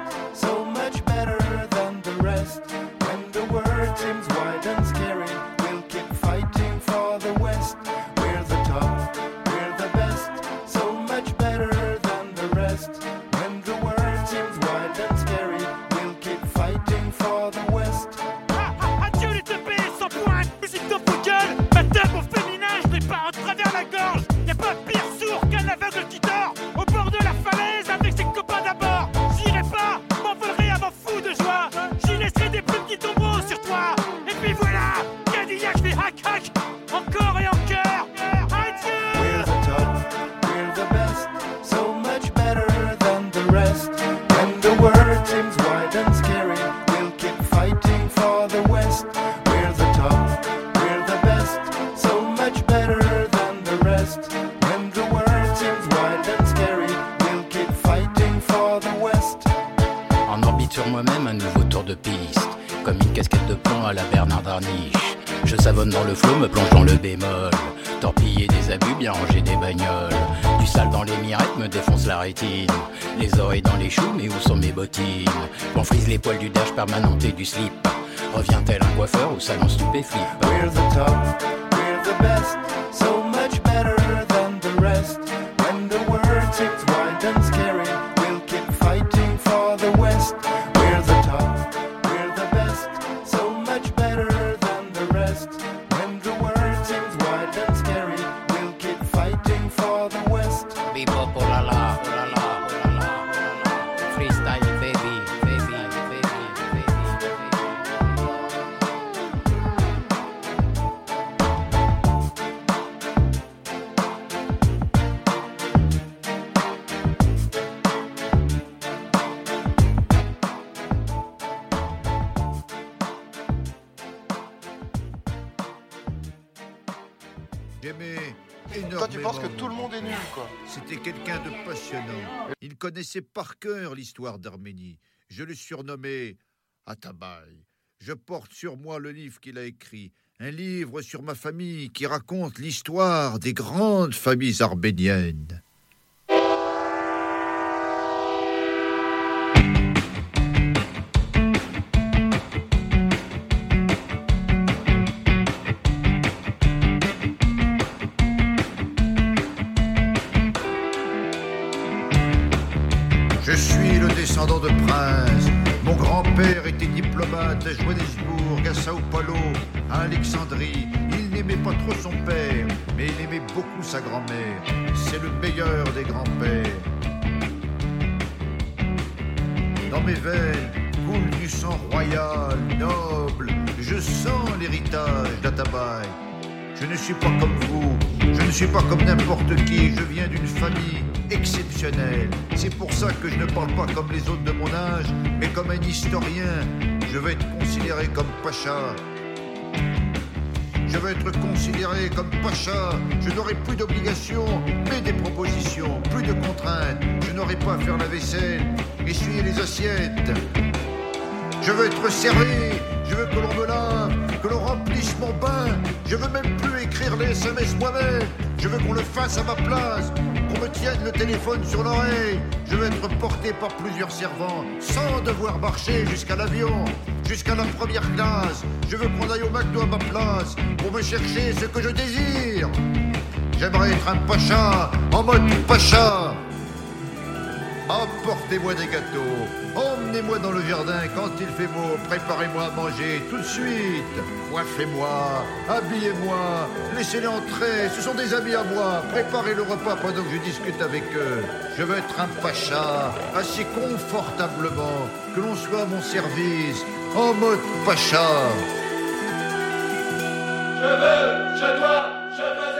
où sont mes bottines On frise les poils du dash permanent et du slip. Revient-elle un coiffeur ou salon stupéflip We're the top, we're the best, so much better than the rest. Connaissait par cœur l'histoire d'Arménie. Je le surnommais Atabaï. Je porte sur moi le livre qu'il a écrit, un livre sur ma famille qui raconte l'histoire des grandes familles arméniennes. De princes. Mon grand-père était diplomate à Johannesburg, à Sao Paulo, à Alexandrie. Il n'aimait pas trop son père, mais il aimait beaucoup sa grand-mère. C'est le meilleur des grands-pères. Dans mes veines coule du sang royal, noble. Je sens l'héritage d'Atabaï. Je ne suis pas comme vous, je ne suis pas comme n'importe qui, je viens d'une famille exceptionnelle. C'est pour ça que je ne parle pas comme les autres de mon âge, mais comme un historien. Je vais être considéré comme pacha. Je vais être considéré comme pacha. Je n'aurai plus d'obligations, mais des propositions, plus de contraintes. Je n'aurai pas à faire la vaisselle, essuyer les assiettes. Je veux être servi, je veux que l'on me lave, que l'on remplisse mon bain. Je veux même plus écrire les SMS moi-même. Je veux qu'on le fasse à ma place, qu'on me tienne le téléphone sur l'oreille. Je veux être porté par plusieurs servants, sans devoir marcher jusqu'à l'avion, jusqu'à la première classe. Je veux qu'on aille au McDo à ma place, pour me chercher ce que je désire. J'aimerais être un pacha, en mode pacha. Apportez-moi des gâteaux, emmenez-moi dans le jardin quand il fait beau, préparez-moi à manger tout de suite, coiffez-moi, habillez-moi, laissez-les entrer, ce sont des amis à moi, préparez le repas pendant que je discute avec eux. Je veux être un pacha, assis confortablement, que l'on soit à mon service, en mode pacha. Je veux, je dois, je veux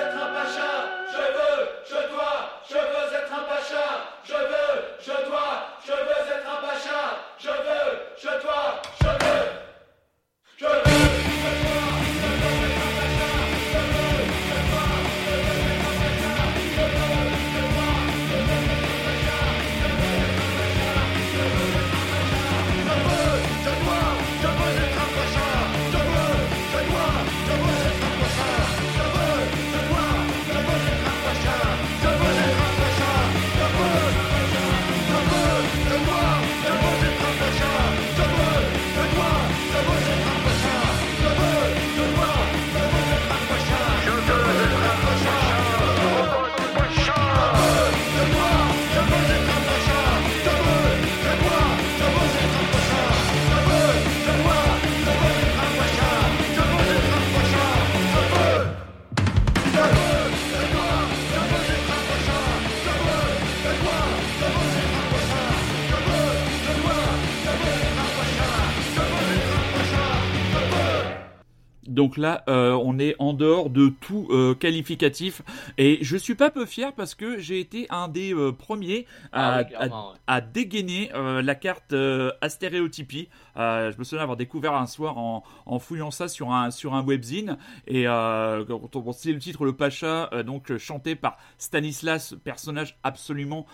Donc là, euh, on est en dehors de tout euh, qualificatif. Et je suis pas peu fier parce que j'ai été un des euh, premiers à, Ah oui, à- clairement, ouais. à dégainer la carte astéréotypie. Je me souviens avoir découvert un soir en, en fouillant ça sur un, sur un webzine. Et quand on c'est le titre Le Pacha, donc chanté par Stanislas, personnage absolument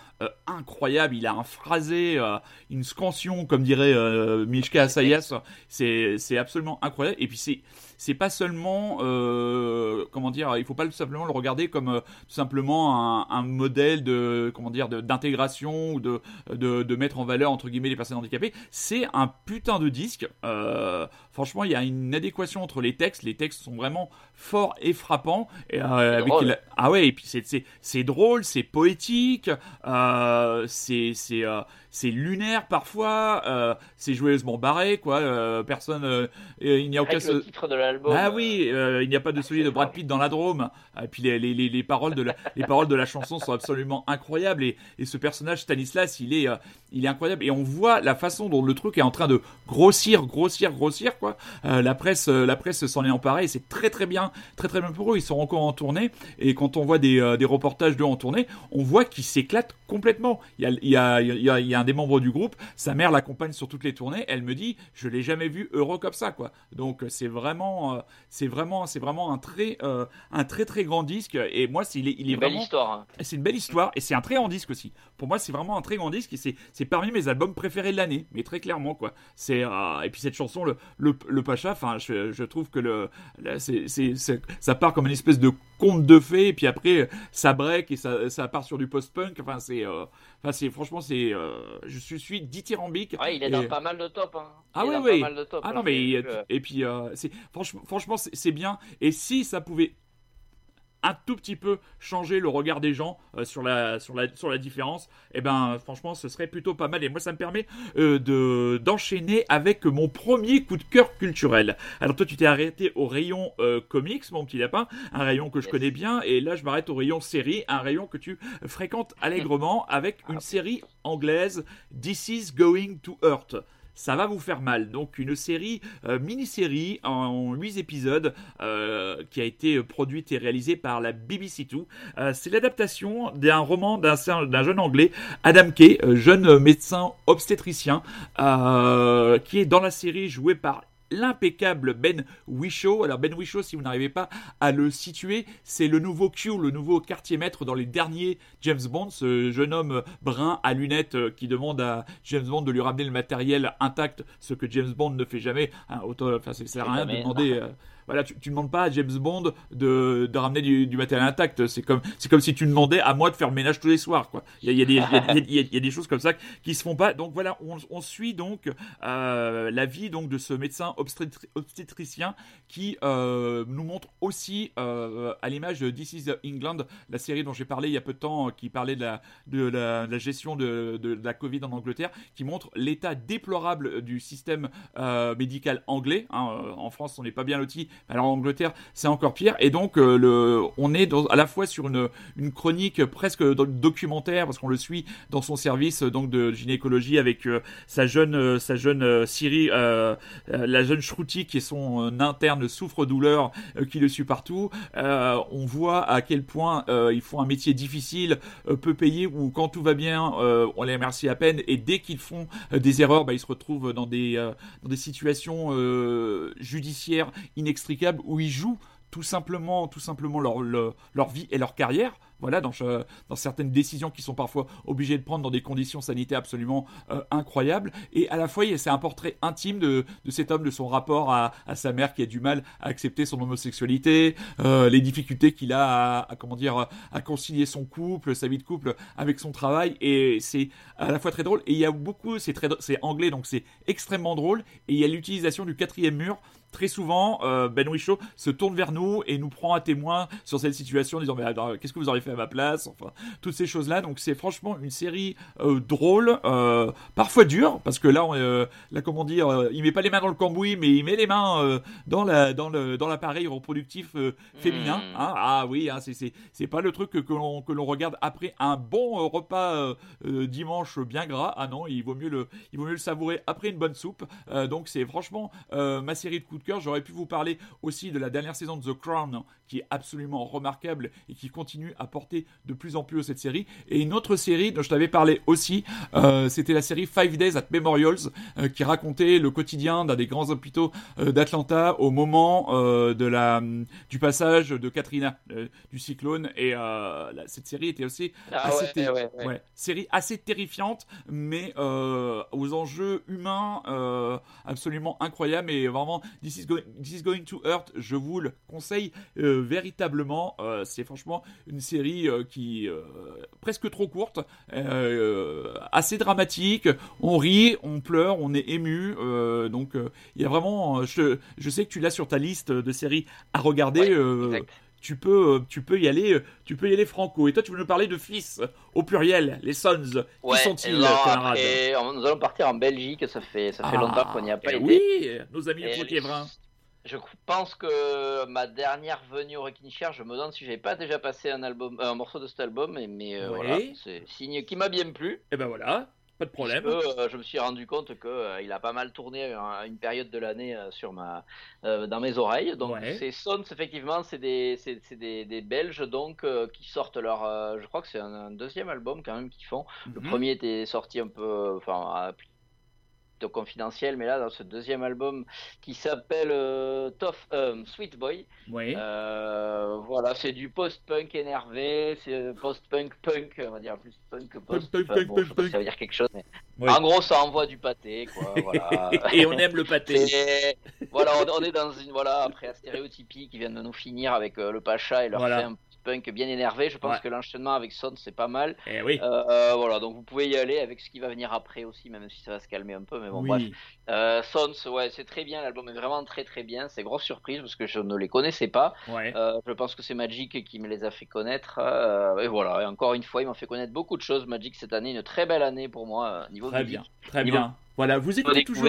incroyable. Il a un phrasé, une scansion, comme dirait Mishka Asayas. C'est c'est absolument incroyable. Et puis c'est c'est pas seulement euh, comment dire il faut pas simplement le regarder comme euh, tout simplement un, un modèle de comment dire d'intégration ou de, de de mettre en valeur entre guillemets les personnes handicapées. C'est un putain de disque. Euh, franchement il y a une adéquation entre les textes. Les textes sont vraiment forts et frappants. Et, avec drôle. la- ah ouais et puis c'est drôle c'est poétique. C'est c'est c'est lunaire parfois euh, c'est joyeusement barré quoi euh, personne euh, il n'y a aucun le titre de l'album. ah oui, il n'y a pas de celui de Brad Pitt dans la Drôme. Et puis les, les, les, les paroles de la, les paroles de la chanson sont absolument incroyables et, et ce personnage Stanislas, il est, il est incroyable et on voit la façon dont le truc est en train de grossir, grossir, grossir quoi. La presse, la presse s'en est emparée et c'est très très bien, très très bien pour eux. Ils sont encore en tournée et quand on voit des, des reportages d'eux en tournée, on voit qu'ils s'éclatent complètement. Il y a, il y a, il y a, il y a un des membres du groupe, sa mère l'accompagne sur toutes les tournées. Elle me dit, je l'ai jamais vu heureux comme ça quoi. Donc euh, c'est vraiment, euh, c'est vraiment, c'est vraiment un très, euh, un très très grand disque. Et moi, c'est, il est, il est Une belle histoire. hein. c'est une belle histoire et c'est un très grand disque aussi. Pour moi, c'est vraiment un très grand disque et c'est, c'est parmi mes albums préférés de l'année, mais très clairement quoi. C'est et puis cette chanson, le, le, le Pacha, enfin, je, je trouve que le, là, c'est, c'est, c'est- ça part comme une espèce de conte de fées et puis après ça break et ça, ça part sur du post-punk. Enfin, c'est, euh, enfin, c'est franchement, c'est, euh, je suis, suis dithyrambique. Ouais, il est dans pas mal de top. Hein. ah il est oui, dans oui. pas mal de top. Ah hein, non, mais et, euh, et puis euh, c'est franchement, franchement c'est bien. Et si ça pouvait un tout petit peu changer le regard des gens euh, sur la sur la sur la différence, eh ben franchement ce serait plutôt pas mal. Et moi ça me permet euh, de d'enchaîner avec mon premier coup de cœur culturel. Alors toi tu t'es arrêté au rayon euh, comics, mon petit lapin, un rayon que je Yes. connais bien. Et là je m'arrête au rayon série, un rayon que tu fréquentes allègrement avec une série anglaise, This is Going to Earth ça va vous faire mal. Donc une série, euh, mini-série en 8 épisodes euh, qui a été produite et réalisée par la BBC Two. Euh, c'est l'adaptation d'un roman d'un d'un jeune anglais, Adam Kay, euh, jeune médecin obstétricien, qui est dans la série joué par l'impeccable Ben Whishaw. Alors Ben Whishaw, si vous n'arrivez pas à le situer, c'est le nouveau Q, le nouveau quartier maître dans les derniers James Bond, ce jeune homme brun à lunettes euh, qui demande à James Bond de lui ramener le matériel intact, ce que James Bond ne fait jamais. Hein, autant, enfin, ça sert à rien de demander. euh, voilà, tu, tu demandes pas à James Bond de, de ramener du, matériel intact. C'est comme, c'est comme si tu demandais à moi de faire ménage tous les soirs, quoi. Il y a, des, il y a- des choses comme ça qui se font pas. Donc voilà, on, suit donc euh, la vie donc de ce médecin obstétri- obstétricien qui euh, nous montre aussi euh, à l'image de This is England, la série dont j'ai parlé il y a peu de temps, qui parlait de la, de la, gestion de, de- la Covid en Angleterre, qui montre l'état déplorable du système médical anglais. hein. En France, on n'est pas bien loti. Alors en Angleterre, c'est encore pire. Et donc, euh, le, on est à la fois sur une, une chronique presque do- documentaire parce qu'on le suit dans son service euh, donc de gynécologie avec euh, sa jeune, euh, sa jeune Siri, la jeune Shruti qui est son interne souffre-douleur qui le suit partout. On voit à quel point ils font un métier difficile, peu payé, où quand tout va bien, on les remercie à peine, et dès qu'ils font des erreurs, bah, ils se retrouvent dans des, dans des situations judiciaires inextricables où ils jouent tout simplement, tout simplement leur, leur, vie et leur carrière. Voilà, dans, euh, dans certaines décisions qui sont parfois obligés de prendre dans des conditions sanitaires absolument euh, incroyables. Et à la fois, c'est un portrait intime de, de cet homme, de son rapport à, à sa mère qui a du mal à accepter son homosexualité, euh, les difficultés qu'il a à, à, comment dire, à concilier son couple, sa vie de couple avec son travail. Et c'est à la fois très drôle. Et il y a beaucoup, c'est anglais, donc c'est extrêmement drôle. Et il y a l'utilisation du quatrième mur très souvent, euh, Ben Whishaw se tourne vers nous et nous prend à témoin sur cette situation en disant mais qu'est-ce que vous auriez fait à ma place? Enfin, toutes ces choses-là. Donc c'est franchement une série euh, drôle, euh, parfois dure, parce que là, on, là comment dire, il met pas les mains dans le cambouis, mais il met les mains dans la dans le dans l'appareil reproductif féminin. Mm. hein. ah oui, hein, c'est c'est c'est pas le truc que, que l'on que l'on regarde après un bon repas dimanche bien gras. Ah non, il vaut mieux le il vaut mieux le savourer après une bonne soupe. Donc c'est franchement ma série de coups coup de cœur. J'aurais pu vous parler aussi de la dernière saison de The Crown, hein, qui est absolument remarquable et qui continue à porter de plus en plus haut cette série. Et une autre série dont je t'avais parlé aussi, euh, c'était la série Five Days at Memorials, euh, qui racontait le quotidien d'un des grands hôpitaux euh, d'Atlanta au moment de la, du passage de Katrina, du cyclone. Et cette série était aussi Ah assez ouais, terri- ouais, ouais. ouais, série assez terrifiante, mais aux enjeux humains absolument incroyables. Et vraiment, This is, going, This is Going to Hurt, je vous le conseille euh, véritablement. Euh, c'est franchement une série euh, qui euh, presque trop courte, assez dramatique. On rit, on pleure, on est ému. donc, il y a vraiment. Je, je sais que tu l'as sur ta liste de séries à regarder. Ouais. Tu peux, euh, tu peux y aller, euh, tu peux y aller franco. Et toi, tu veux nous parler de fils au pluriel, les Sons. Qui Ouais, sont-ils, et alors, camarades nous allons partir en Belgique, ça fait, ça fait Ah, longtemps qu'on n'y a pas eh été. Oui, nos amis les Potiévrins. Je pense que ma dernière venue au Rockin' Chair, je me demande si j'avais pas déjà passé un album, un morceau de cet album, mais, mais euh, voilà, c'est signe qui m'a bien plu. Et ben voilà, pas de problème. Puisque, euh, je me suis rendu compte que euh, il a pas mal tourné à une période de l'année euh, sur ma, euh, dans mes oreilles. Donc Ouais. ces Sons, effectivement, c'est des, c'est, c'est des, des Belges donc euh, qui sortent leur, euh, je crois que c'est un, un deuxième album quand même qu'ils font. Le Mhm. premier était sorti un peu, enfin, plutôt confidentiel, mais là dans ce deuxième album qui s'appelle euh, Tough euh, Sweet Boy, Oui. euh, voilà, c'est du post-punk énervé, c'est euh, post-punk punk, on va dire plus punk que post. Punk, Enfin, punk, bon, punk, je sais pas si punk. ça veut dire quelque chose, mais en gros, ça envoie du pâté, quoi. Voilà. Et on aime le pâté. Voilà, on, est dans une voilà après stéréotypie qui vient de nous finir avec euh, le Pacha et leur Voilà. fait un punk bien énervé. Je pense Ouais. que l'enchaînement avec Son c'est pas mal. Eh oui. Euh, voilà, donc vous pouvez y aller avec ce qui va venir après aussi, même si ça va se calmer un peu. Mais bon, oui. bref. Euh, Sons, ouais, c'est très bien. L'album est vraiment très très bien. C'est grosse surprise parce que je ne les connaissais pas. Ouais. Euh, je pense que c'est Magic qui me les a fait connaître. euh, et voilà, et encore une fois, il m'a fait connaître beaucoup de choses. Magic cette année, une très belle année pour moi, niveau Très musique. bien, très Niveau- bien. Voilà, vous écoutez toujours.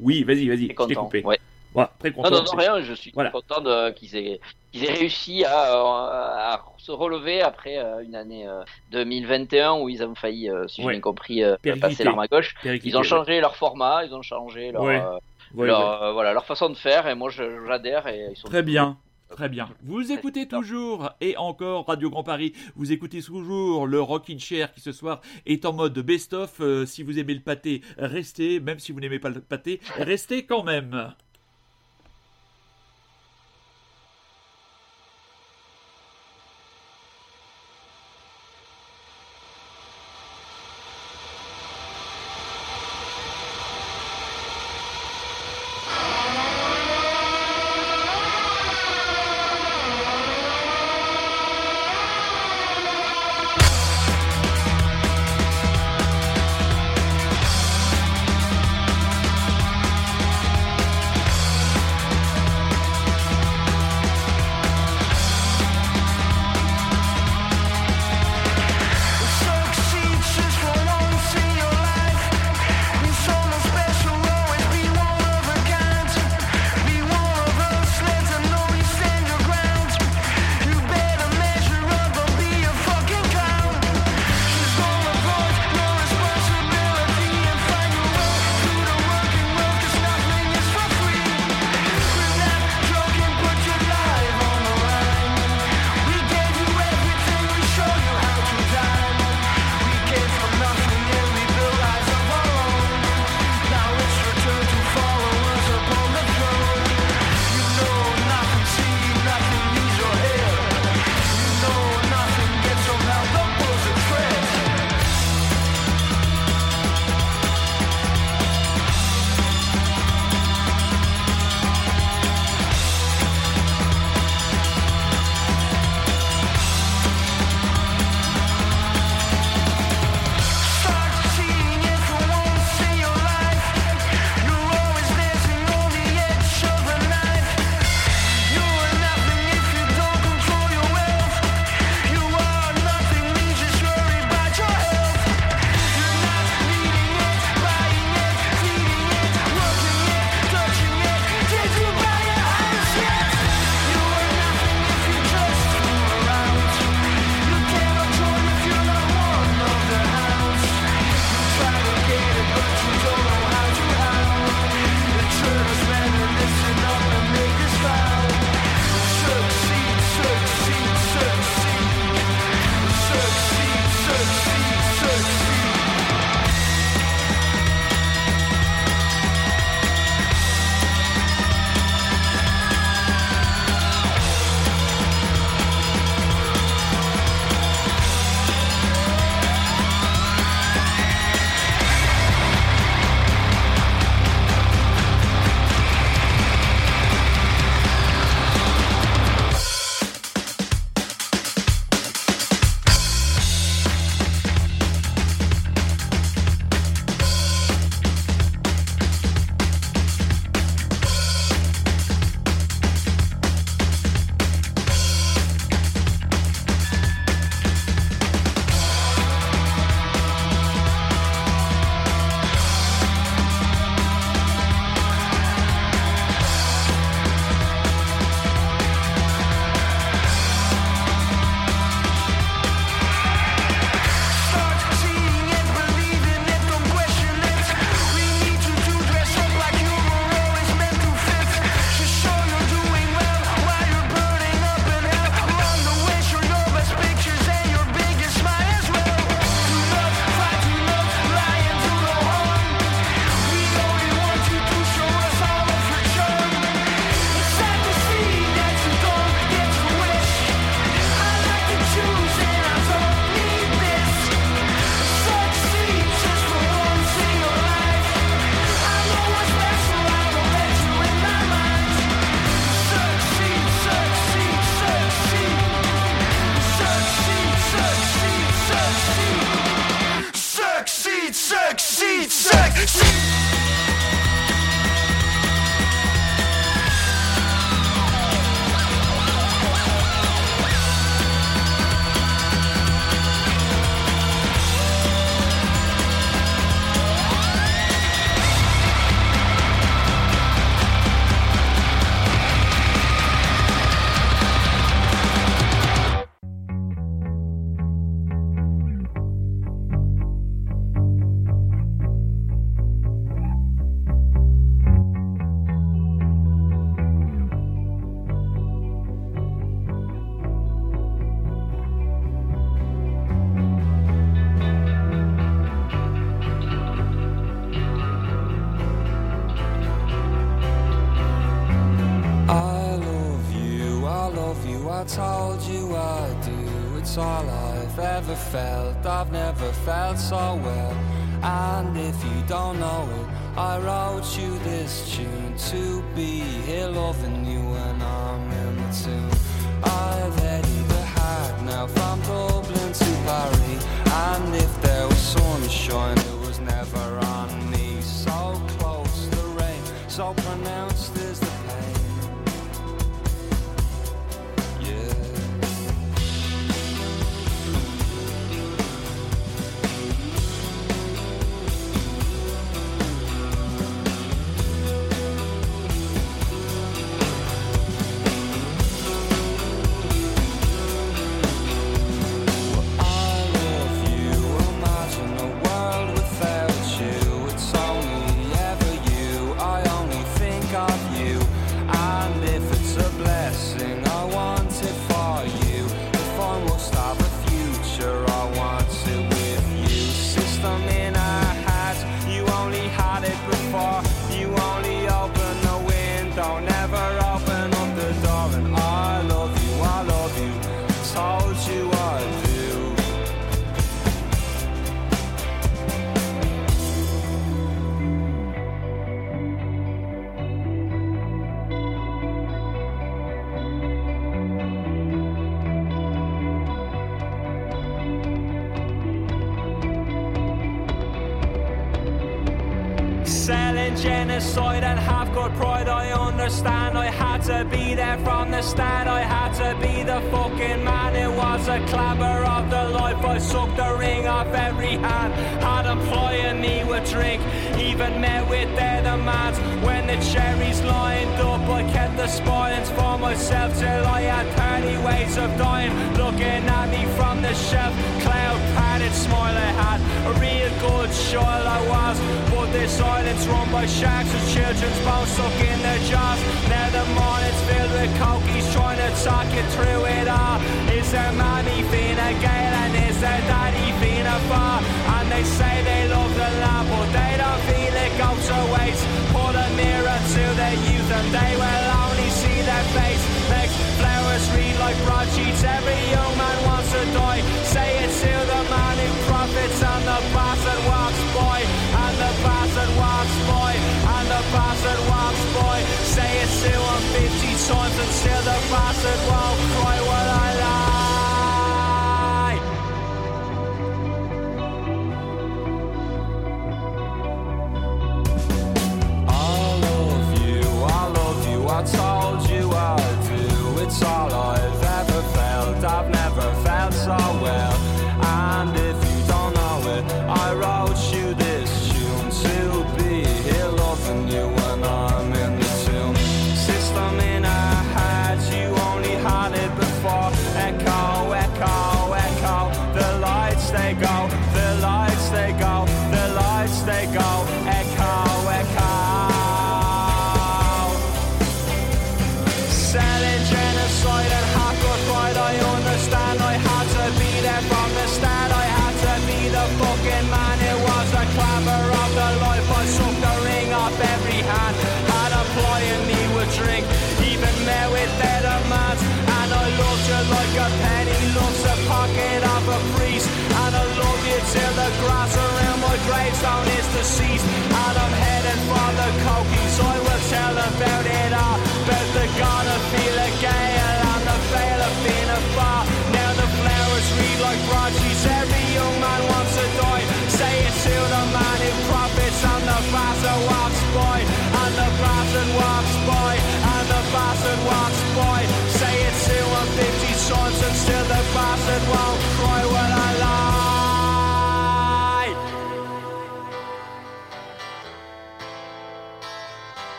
Oui, vas-y, vas-y, je t'ai coupé. Ouais. Voilà, très content. Non, non, rien, je suis Voilà. content de- qu'ils aient, qu'ils aient réussi à, euh, à se relever après euh, une année euh, 2021 où ils ont failli, euh, si j'ai bien compris, euh, passer l'arme à gauche. Ils ont ouais. changé leur format, ils ont changé leur, Ouais. euh, Ouais, leur, ouais. euh, voilà, leur façon de faire et moi je- j'adhère et ils sont Très bien. Très bien. Vous écoutez toujours et encore Radio Grand Paris. Vous écoutez toujours le Rockin' Chair qui ce soir est en mode best-of. Euh, si vous aimez le pâté, restez. Même si vous n'aimez pas le pâté, restez quand même. Selling genocide and half good pride, I understand. I had to be there from the start. I had to be the fucking man. It was a clapper of the life. I sucked the ring off every hand. Had employing me with drink, even met with their demands. When the cherries lined up, I kept the spoilings for myself till I had 30 ways of dying. Looking at me from the shelf, cloud padded smile I had. A real good child I was, but this island's run by sharks with children's bones stuck in their jaws. Now the morning's filled with cokies trying to talk you through it all. Is there mommy Fina Gale and is there daddy Fina Far? And they say they goes to waste. Put a mirror to their youth and they will only see their face. Makes flowers read like broadsheets. Every young man wants to die. Say it to the man who profits and the bastard walks by. And the bastard walks by. And the bastard walks by. Say it to him 50 times and still the bastard won't cry. What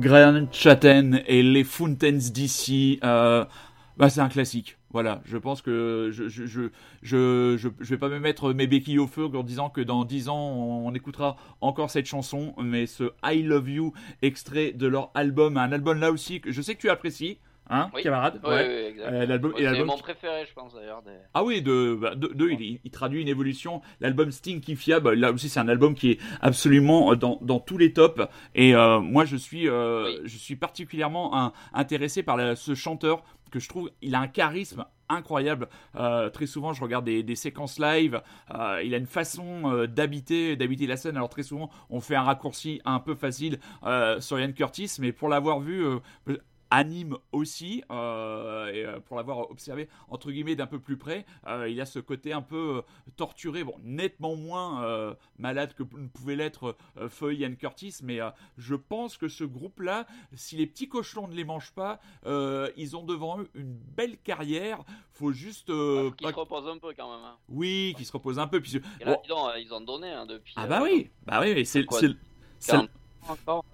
Grant Chatten et les Fountains d'ici. Euh, bah, c'est un classique. Voilà, je pense que je je, je, je, vais pas me mettre mes béquilles au feu en disant que dans 10 ans on écoutera encore cette chanson, mais ce I Love You extrait de leur album, un album là aussi que je sais que tu apprécies, hein, Oui. camarade. Oui, Ouais. oui. Euh, l'album, Ouais, c'est mon qui- préféré, je pense d'ailleurs. des- Ah oui, de, bah, de, il, il traduit une évolution. L'album Stinky Fiable, là aussi, c'est un album qui est absolument euh, dans, dans tous les tops. Et euh, moi, je suis, euh, je suis particulièrement un- intéressé par la- ce chanteur que je trouve, il a un charisme incroyable. Euh, très souvent, je regarde des, des séquences live. Euh, il a une façon euh, d'habiter, d'habiter la scène. Alors très souvent, on fait un raccourci un peu facile sur Ian Curtis, mais pour l'avoir vu. Anime aussi, euh, et euh, pour l'avoir observé entre guillemets d'un peu plus près, euh, il a ce côté un peu euh, torturé, bon, nettement moins euh, malade que ne pouvait l'être Feuille Ian Curtis, mais je pense que ce groupe-là, si les petits cochons ne les mangent pas, ils ont devant eux une belle carrière. Faut juste euh, Qui pas- se repose un peu quand même. hein. oui, qui se repose un peu. Puis... Et là, bon, ils ont donné hein, depuis. ah bah oui, bah oui, c'est quoi, c'est- c'est- 40 ans encore.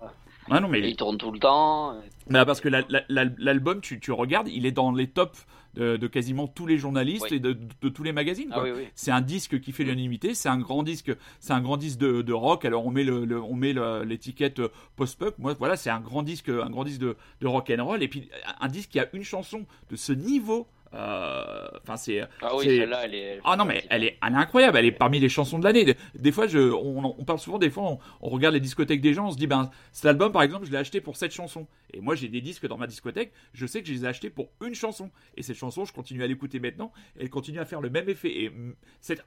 Ah non, mais Et ils tournent tout le temps. Bah, parce que la- la- la- l'album, tu, tu regardes, il est dans les tops de, de quasiment tous les journalistes Oui. et de, de- de tous les magazines. Ah quoi. oui, oui. C'est un disque qui fait l'unanimité, c'est un grand disque, c'est un grand disque de, rock. Alors on met le, le- on met le- l'étiquette euh, post-punk. Moi, voilà, c'est un grand disque, un grand disque de, de rock and roll. Et puis un disque qui a une chanson de ce niveau. Euh, Enfin, c'est. Ah oui, celle-là, elle est. ah non mais elle est, elle est incroyable, elle est parmi les chansons de l'année. Des, fois, je, on, on parle souvent, des fois, on, on regarde les discothèques des gens, on se dit, ben cet album par exemple, je l'ai acheté pour cette chanson. Et moi, j'ai des disques dans ma discothèque, je sais que je les ai achetés pour une chanson. Et cette chanson, je continue à l'écouter maintenant, et elle continue à faire le même effet. Et mm,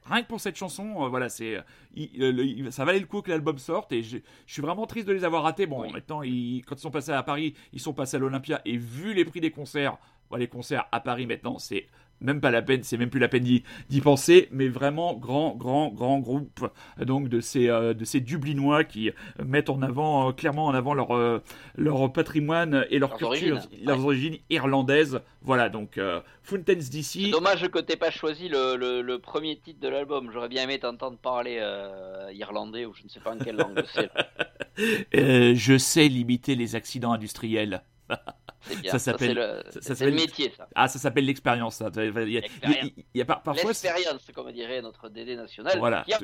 rien que pour cette chanson, euh, voilà, c'est, euh, ça valait le coup que l'album sorte. Et je, je suis vraiment triste de les avoir ratés. Bon, maintenant, ils- quand ils sont passés à Paris, ils sont passés à l'Olympia, et vu les prix des concerts, les concerts à Paris maintenant, c'est même pas la peine, c'est même plus la peine d'y penser, mais vraiment grand, grand, grand groupe donc de ces euh, de ces Dublinois qui mettent en avant euh, clairement en avant leur euh, leur patrimoine et leur Leurs culture, origines, leurs origines irlandaises. Voilà donc euh, Fountains DC. dommage que t'aies pas choisi le, le, le premier titre de l'album. J'aurais bien aimé t'entendre parler euh, irlandais ou je ne sais pas en quelle langue c'est. Euh, je sais limiter les accidents industriels. Bien. Ça s'appelle le- ça- ça c'est s'appelle- le métier, ça. Ah, ça s'appelle l'expérience. Il y a- il y a- L'expérience. par- parfois. Comme dirait notre DD national, Voilà. qui a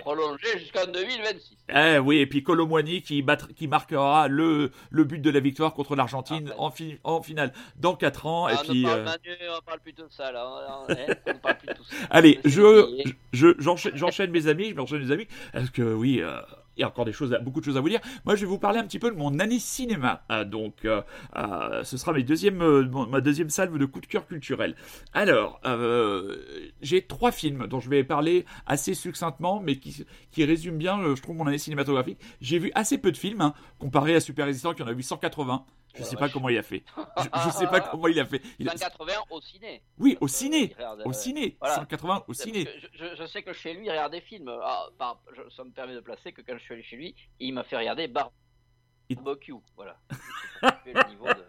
prolongé jusqu'en 2026. Eh oui, et puis Colomwani qui, qui marquera le, le but de la victoire contre l'Argentine Ah, en, fi- en finale dans 4 ans. Ah, et on puis, parle, euh, Manu, on parle plus de ça, là. On, on- hein, on ne parle plus de tout ça. Allez, je, je, j'enchaîne, mes amis, j'enchaîne mes amis, parce que oui, euh, y encore des choses, beaucoup de choses à vous dire. Moi, je vais vous parler un petit peu de mon année cinéma. Ah, donc, euh, euh, ce sera mes deuxième, euh, mon- ma deuxième salve de coup de cœur culturel. Alors, euh, j'ai trois films dont je vais parler assez succinctement, mais qui, qui résument bien, euh, je trouve, mon année cinématographique. J'ai vu assez peu de films, hein, comparé à Super Résistant qui en a vu 180. Je Oh sais pas comment il a fait. Je, sais pas comment il a fait. Il a- 180 au ciné. Oui, au que, ciné. regarde, Au euh, ciné. voilà. 180 au ciné. Je, sais que chez lui, il regarde des films. Ah, je- ça me permet de placer que quand je suis allé chez lui, il m'a fait regarder Barbecue. Voilà. Le niveau de,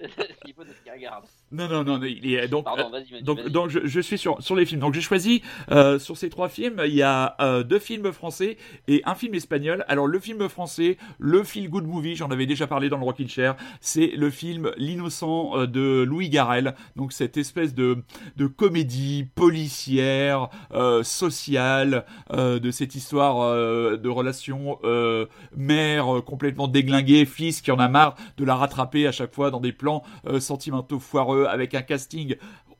qu'il regarde. Non, non, non, non, il est donc. Pardon, euh, vas-y, donc, vas-y. donc je, je suis sur, sur les films. Donc j'ai choisi euh, sur ces trois films, il y a euh, deux films français et un film espagnol. Alors le film français, le feel good movie, j'en avais déjà parlé dans le Rockin' Chair, c'est le film L'innocent euh, de Louis Garrel. Donc cette espèce de, de comédie policière, sociale, de cette histoire de relation mère complètement déglinguée, fils qui en a marre de la rattraper à chaque fois dans des plans euh, sentimentaux foireux avec un casting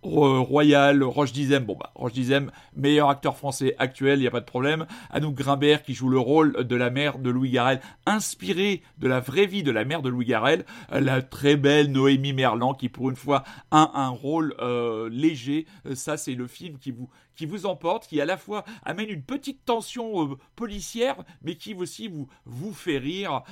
royal, Roche Dizem, bon bah Roche Dizem, meilleur acteur français actuel, il n'y a pas de problème. Anouk Grimbert qui joue le rôle de la mère de Louis Garrel, inspiré de la vraie vie de la mère de Louis Garrel, Euh, la très belle Noémie Merlan qui pour une fois a un rôle euh, léger. Euh, Ça c'est le film qui vous qui vous emporte, qui à la fois amène une petite tension policière, mais qui aussi vous vous fait rire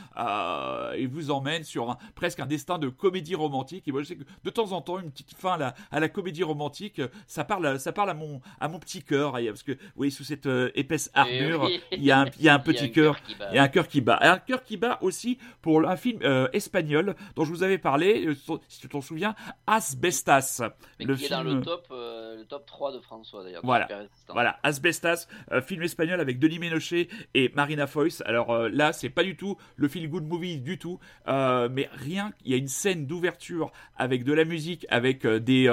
et vous emmène sur presque un destin de comédie romantique. Et moi je sais que de temps en temps une petite fin à la, à la comédie romantique, ça parle ça parle à mon à mon petit cœur, parce que oui sous cette euh, épaisse armure, oui. il y a un il y a un petit cœur, cœur qui bat. il y a un cœur qui bat, Et un cœur qui bat aussi pour un film euh, espagnol dont je vous avais parlé, euh, si tu t'en souviens, Asbestas. Mais le qui est film... dans le top, euh, le top 3 de François d'ailleurs. Voilà, voilà, Asbestas, film espagnol avec Denis Ménochet et Marina Foïs. Alors là, c'est pas du tout le feel good movie du tout, mais rien. Il y a une scène d'ouverture avec de la musique, avec des,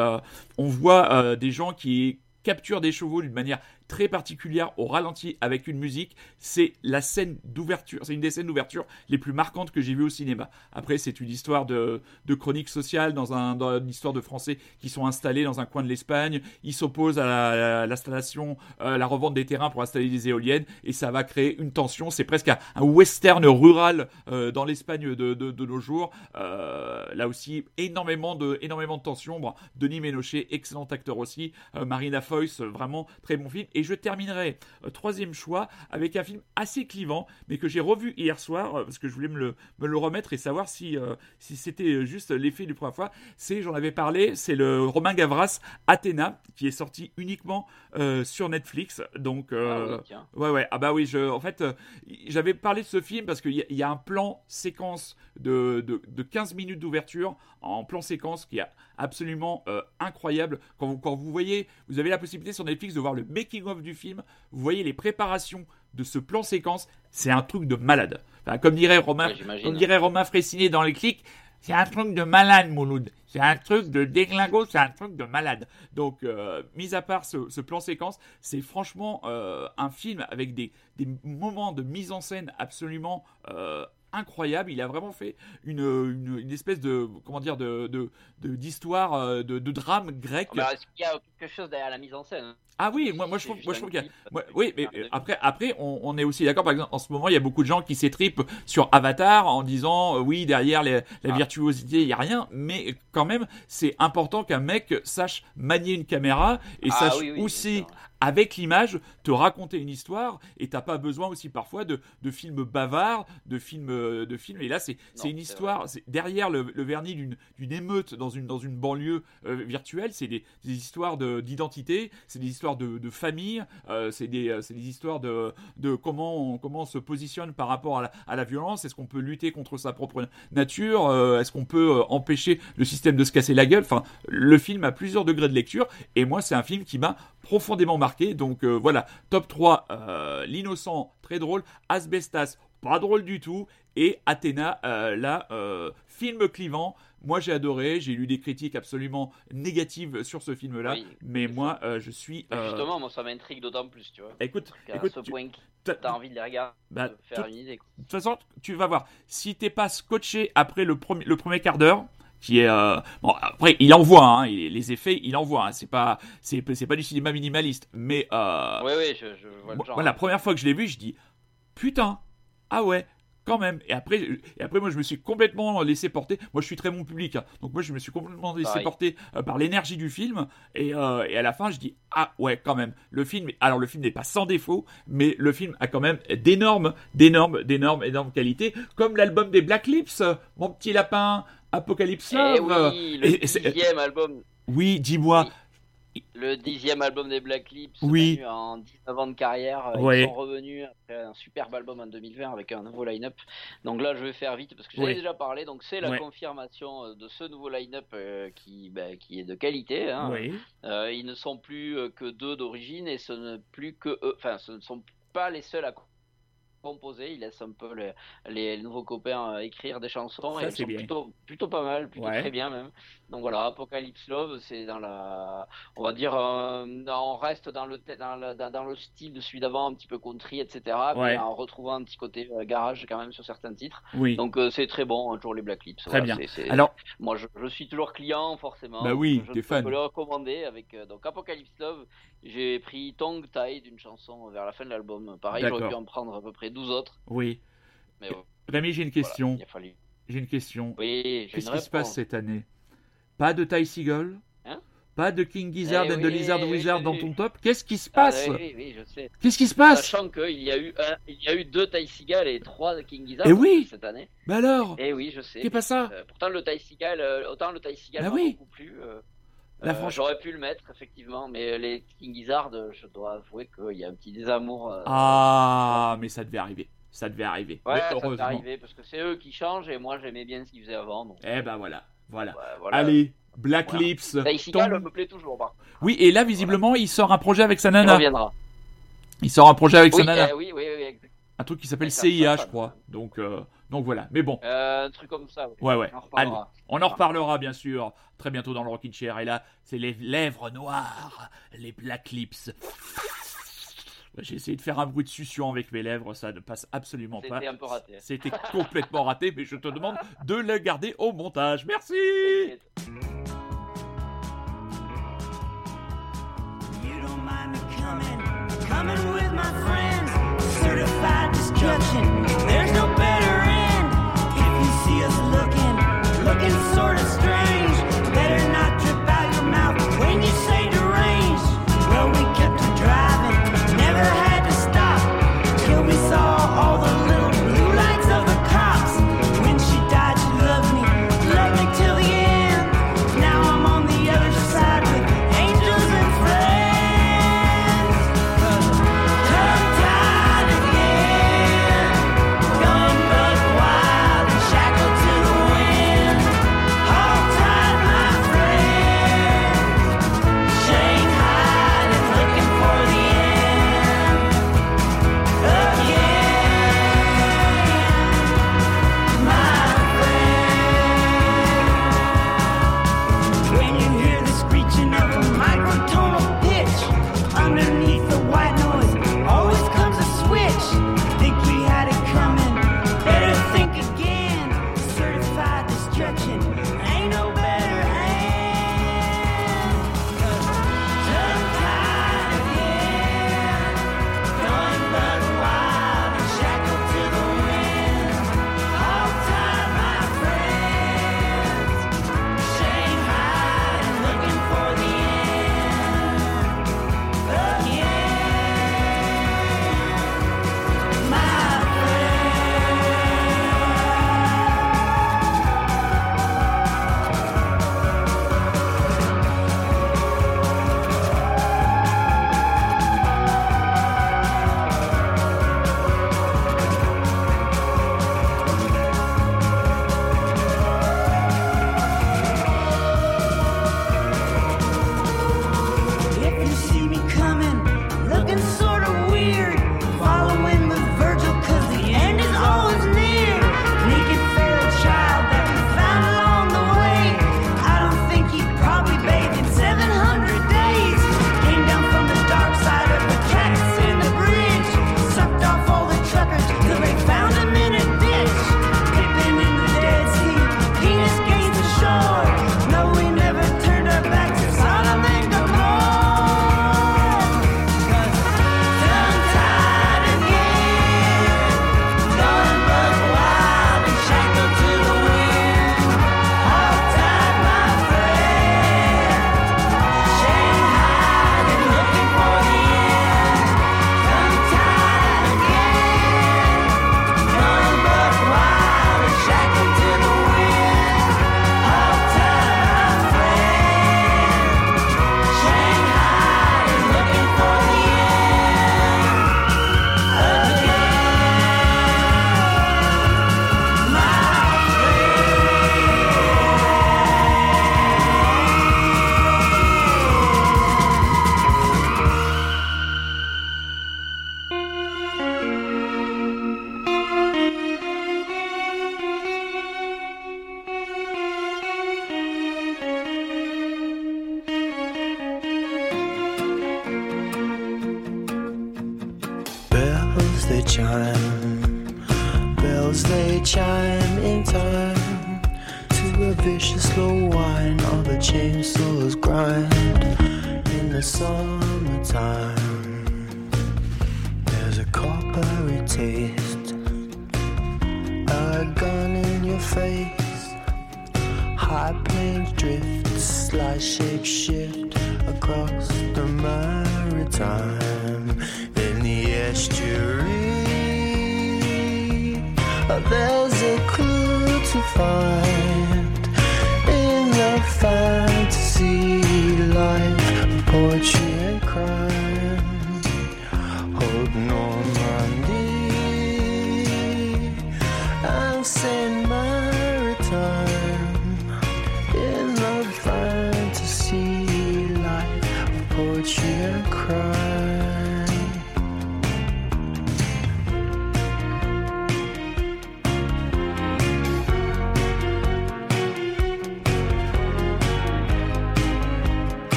on voit euh, des gens qui capturent des chevaux d'une manière très particulière au ralenti avec une musique. C'est la scène d'ouverture, c'est une des scènes d'ouverture les plus marquantes que j'ai vues au cinéma. Après, c'est une histoire de, chronique sociale dans, un, une histoire de Français qui sont installés dans un coin de l'Espagne. Ils s'opposent à la- à l'installation, à la revente des terrains pour installer des éoliennes et ça va créer une tension. C'est presque un, western rural euh, dans l'Espagne de, nos jours. Euh, là aussi, énormément de, énormément de tension. Bon, Denis Ménochet, excellent acteur aussi. Euh, Marina euh, vraiment très bon film. Je terminerai, euh, troisième choix, avec un film assez clivant, mais que j'ai revu hier soir, euh, parce que je voulais me le, me le remettre et savoir si, euh, si c'était juste l'effet du première fois. C'est, j'en avais parlé, c'est le Romain Gavras, Athéna, qui est sorti uniquement sur Netflix. Donc, Ah oui, ouais, ouais. Ah bah oui, je, en fait, j'avais parlé de ce film parce qu'il y, a- il y a un plan séquence de, de, de 15 minutes d'ouverture en plan séquence qui est absolument euh, incroyable. Quand vous, quand vous voyez, vous avez la possibilité sur Netflix de voir le making-of du film, vous voyez les préparations de ce plan séquence, c'est un truc de malade. Enfin, comme dirait Romain, Ouais, comme dirait Romain Fressinet dans les clics, c'est un truc de malade, Mouloud. C'est un truc de déglingo, c'est un truc de malade. Donc, euh, mis à part ce, ce plan séquence, c'est franchement euh, un film avec des, des moments de mise en scène absolument euh, incroyables. Il a vraiment fait une, une, une espèce de comment dire de d'histoire euh, de, de drame grec. Mais Est-ce qu'il y a quelque chose derrière la mise en scène Ah oui, moi, moi je trouve, moi, je trouve qu'il y a. moi, oui, mais après, après, on, on est aussi d'accord. Par exemple, en ce moment, il y a beaucoup de gens qui s'étripent sur Avatar en disant, euh, oui, derrière les- la Ah. virtuosité, il y a rien. Mais quand même, c'est important qu'un mec sache manier une caméra et Ah sache oui, oui, aussi. Avec l'image, te raconter une histoire, et t'as pas besoin aussi parfois de, de films bavards, de films, euh, de films. Et là, c'est c'est une histoire, c'est derrière le, le vernis d'une d'une émeute dans une dans une banlieue euh, virtuelle, c'est des, des histoires de- d'identité, c'est des histoires de, de famille, euh, c'est des c'est des histoires de de comment on, comment on se positionne par rapport à la, à la violence. Est-ce qu'on peut lutter contre sa propre nature Euh, Est-ce qu'on peut empêcher le système de se casser la gueule? Enfin, le film a plusieurs degrés de lecture, et moi, c'est un film qui m'a profondément marqué. Donc euh, voilà, top 3, euh, L'innocent, très drôle, Asbestas, pas drôle du tout, et Athéna, euh, là, euh, film clivant. Moi j'ai adoré, j'ai lu des critiques absolument négatives sur ce film-là, Oui, mais moi je suis... Euh, Justement, moi ça m'intrigue d'autant plus, tu vois. Écoute, écoute, ce tu- point t'as- envie de les regarder, Bah, de faire tout- une idée. quoi. de toute façon, tu vas voir. Si t'es pas scotché après le premier, le premier quart d'heure, qui est euh, bon après il envoie hein, les effets il envoie hein, c'est pas c'est pas du cinéma minimaliste mais euh, Ouais, ouais, je, je vois le genre. moi, la première fois que je l'ai vu je dis putain ah ouais quand même et après et après moi je me suis complètement laissé porter moi je suis très bon public hein. donc moi je me suis complètement laissé Pareil. porter euh, par l'énergie du film et, euh, et à la fin je dis ah ouais quand même le film alors le film n'est pas sans défaut mais le film a quand même d'énormes d'énormes d'énormes énormes qualités comme l'album des Black Lips mon petit lapin Apocalypse Eh Love oui, Et- le et c'est- dixième album, oui dis-moi le dixième album des Black Lips, Oui. en 19 ans de carrière, euh, ils sont revenus après un superbe album en 2020 avec un nouveau line-up. Donc là, je vais faire vite parce que j'en ai déjà parlé. Donc c'est la confirmation euh, de ce nouveau line-up euh, qui, bah, qui est de qualité. hein. oui Euh, ils ne sont plus euh, que deux d'origine et ce ne plus que eux, enfin, ce ne sont pas les seuls à composer. Ils laissent un peu les, nouveaux copains euh, écrire des chansons Ça, et c'est plutôt, plutôt pas mal, plutôt Ouais. très bien même. Donc voilà, Apocalypse Love, c'est dans la, on va dire, euh, on reste dans le, dans le, dans, le style de celui d'avant, un petit peu country, etc. Ouais. Mais en retrouvant un petit côté euh, garage quand même sur certains titres. oui Donc euh, c'est très bon, toujours les Black Lips. Très Voilà, bien. c'est- c'est- alors moi, je, je suis toujours client, forcément. Bah oui, je t'es peux fan. que le recommander avec euh, donc Apocalypse Love. J'ai pris Tongue Tied, une chanson vers la fin de l'album. Pareil, j'aurais pu D'accord. en prendre à peu près 12 autres. oui Mais ouais, Rémi j'ai une question fallu. j'ai une question Oui, Qu'est-ce qui se passe cette année? Pas de Ty Seagull? Hein? Pas de King Gizzard Eh and the oui, Lizard oui, Wizard dans ton top? Qu'est-ce qui se Ah, passe sais. Qu'est-ce qui se passe? Sachant qu'il y a eu un, il y a eu deux Ty Seagal et trois King Gizzard Eh oui. cette année. Bah alors? Et oui, je sais. Qu'est pas ça Euh, pourtant le Ty Seagal, euh, autant le Ty Seagal Bah oui. beaucoup plu. euh, euh, J'aurais pu le mettre effectivement, mais les King Gizzard, euh, je dois avouer qu'il y a un petit désamour. euh, Ah mais ça devait arriver ça devait arriver Ouais, Mais ça heureusement arriver parce que c'est eux qui changent et moi j'aimais bien ce qu'ils faisaient avant. Donc, Eh ben voilà voilà ouais, voilà. Allez Black Voilà. Lips Seagal tombe- me plaît toujours. Oui et là visiblement il sort un projet avec sa Il nana reviendra. il sort un projet avec Oui, sa nana euh, oui, oui, oui un truc qui s'appelle CIA, je crois. Donc, euh, donc voilà. Mais bon. Euh, un truc comme ça. Ouais, ouais. On en reparlera. Allez, on en reparlera, bien sûr, très bientôt dans le Rockin' Chair. Et là, c'est les lèvres noires, les Black Lips. J'ai essayé de faire un bruit de succion avec mes lèvres, ça ne passe absolument pas. C'était complètement raté, mais je te demande de le garder au montage. Merci. judging. There's no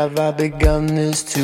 have I begun this too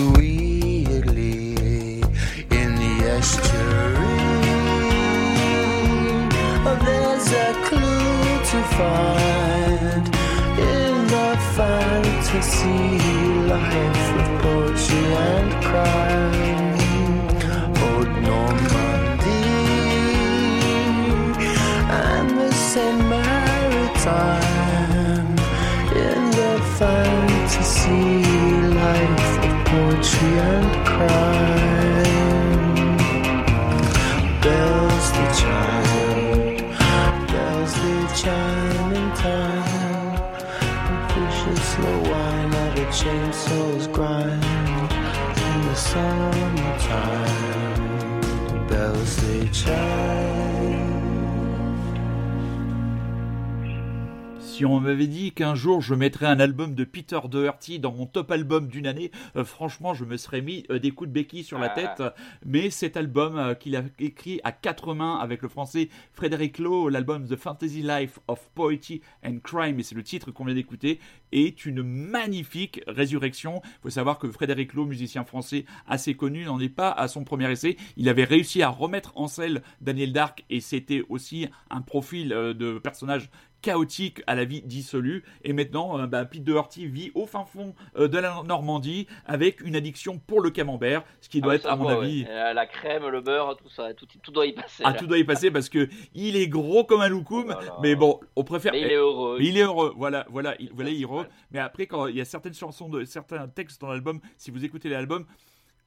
qu'un jour je mettrais un album de Peter Doherty dans mon top album d'une année, euh, franchement, je me serais mis euh, des coups de béquille sur la Ah. tête. Mais cet album euh, qu'il a écrit à quatre mains avec le français Frédéric Lowe, l'album The Fantasy Life of Poetry and Crime, et c'est le titre qu'on vient d'écouter, est une magnifique résurrection. Il faut savoir que Frédéric Lowe, musicien français assez connu, n'en est pas à son premier essai. Il avait réussi à remettre en selle Daniel Dark et c'était aussi un profil de personnage chaotique à la vie dissolue. Et maintenant, euh, bah, Pete Doherty vit au fin fond euh, de la Normandie avec une addiction pour le camembert, ce qui doit Ah, être, ça à mon voit, avis, ouais. Euh, La crème, le beurre, tout ça, tout, tout doit y passer. ah, là. tout doit y passer parce que il est gros comme un loukoum, mais bon, on préfère. Mais il est heureux. Il est heureux, voilà, voilà, il, voilà, il est heureux. Mais après, quand il y a certaines chansons, de, certains textes dans l'album, si vous écoutez l'album,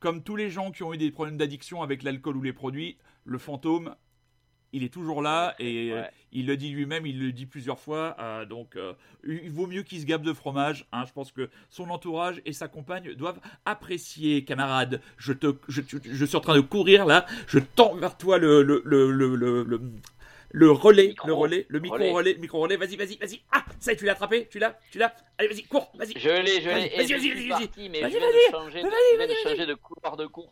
comme tous les gens qui ont eu des problèmes d'addiction avec l'alcool ou les produits, le fantôme, il est toujours là et euh, il le dit lui-même, il le dit plusieurs fois. euh, donc, euh, il vaut mieux qu'il se gabe de fromage. hein. je pense que son entourage et sa compagne doivent apprécier, camarade. Je te, je, suis en train de courir là. Je tends vers toi le le le le, le, le- le relais, le relais, le micro relais. relais, micro relais. Vas-y, vas-y, vas-y. Ah, ça y est, tu l'as attrapé, tu l'as, tu l'as? Allez, vas-y, cours, vas-y. Je l'ai, je l'ai. Vas-y, vas-y, vas-y, vas-y, vas-y. Vas-y, vas-y. changer, de, vas-y, de vas-y.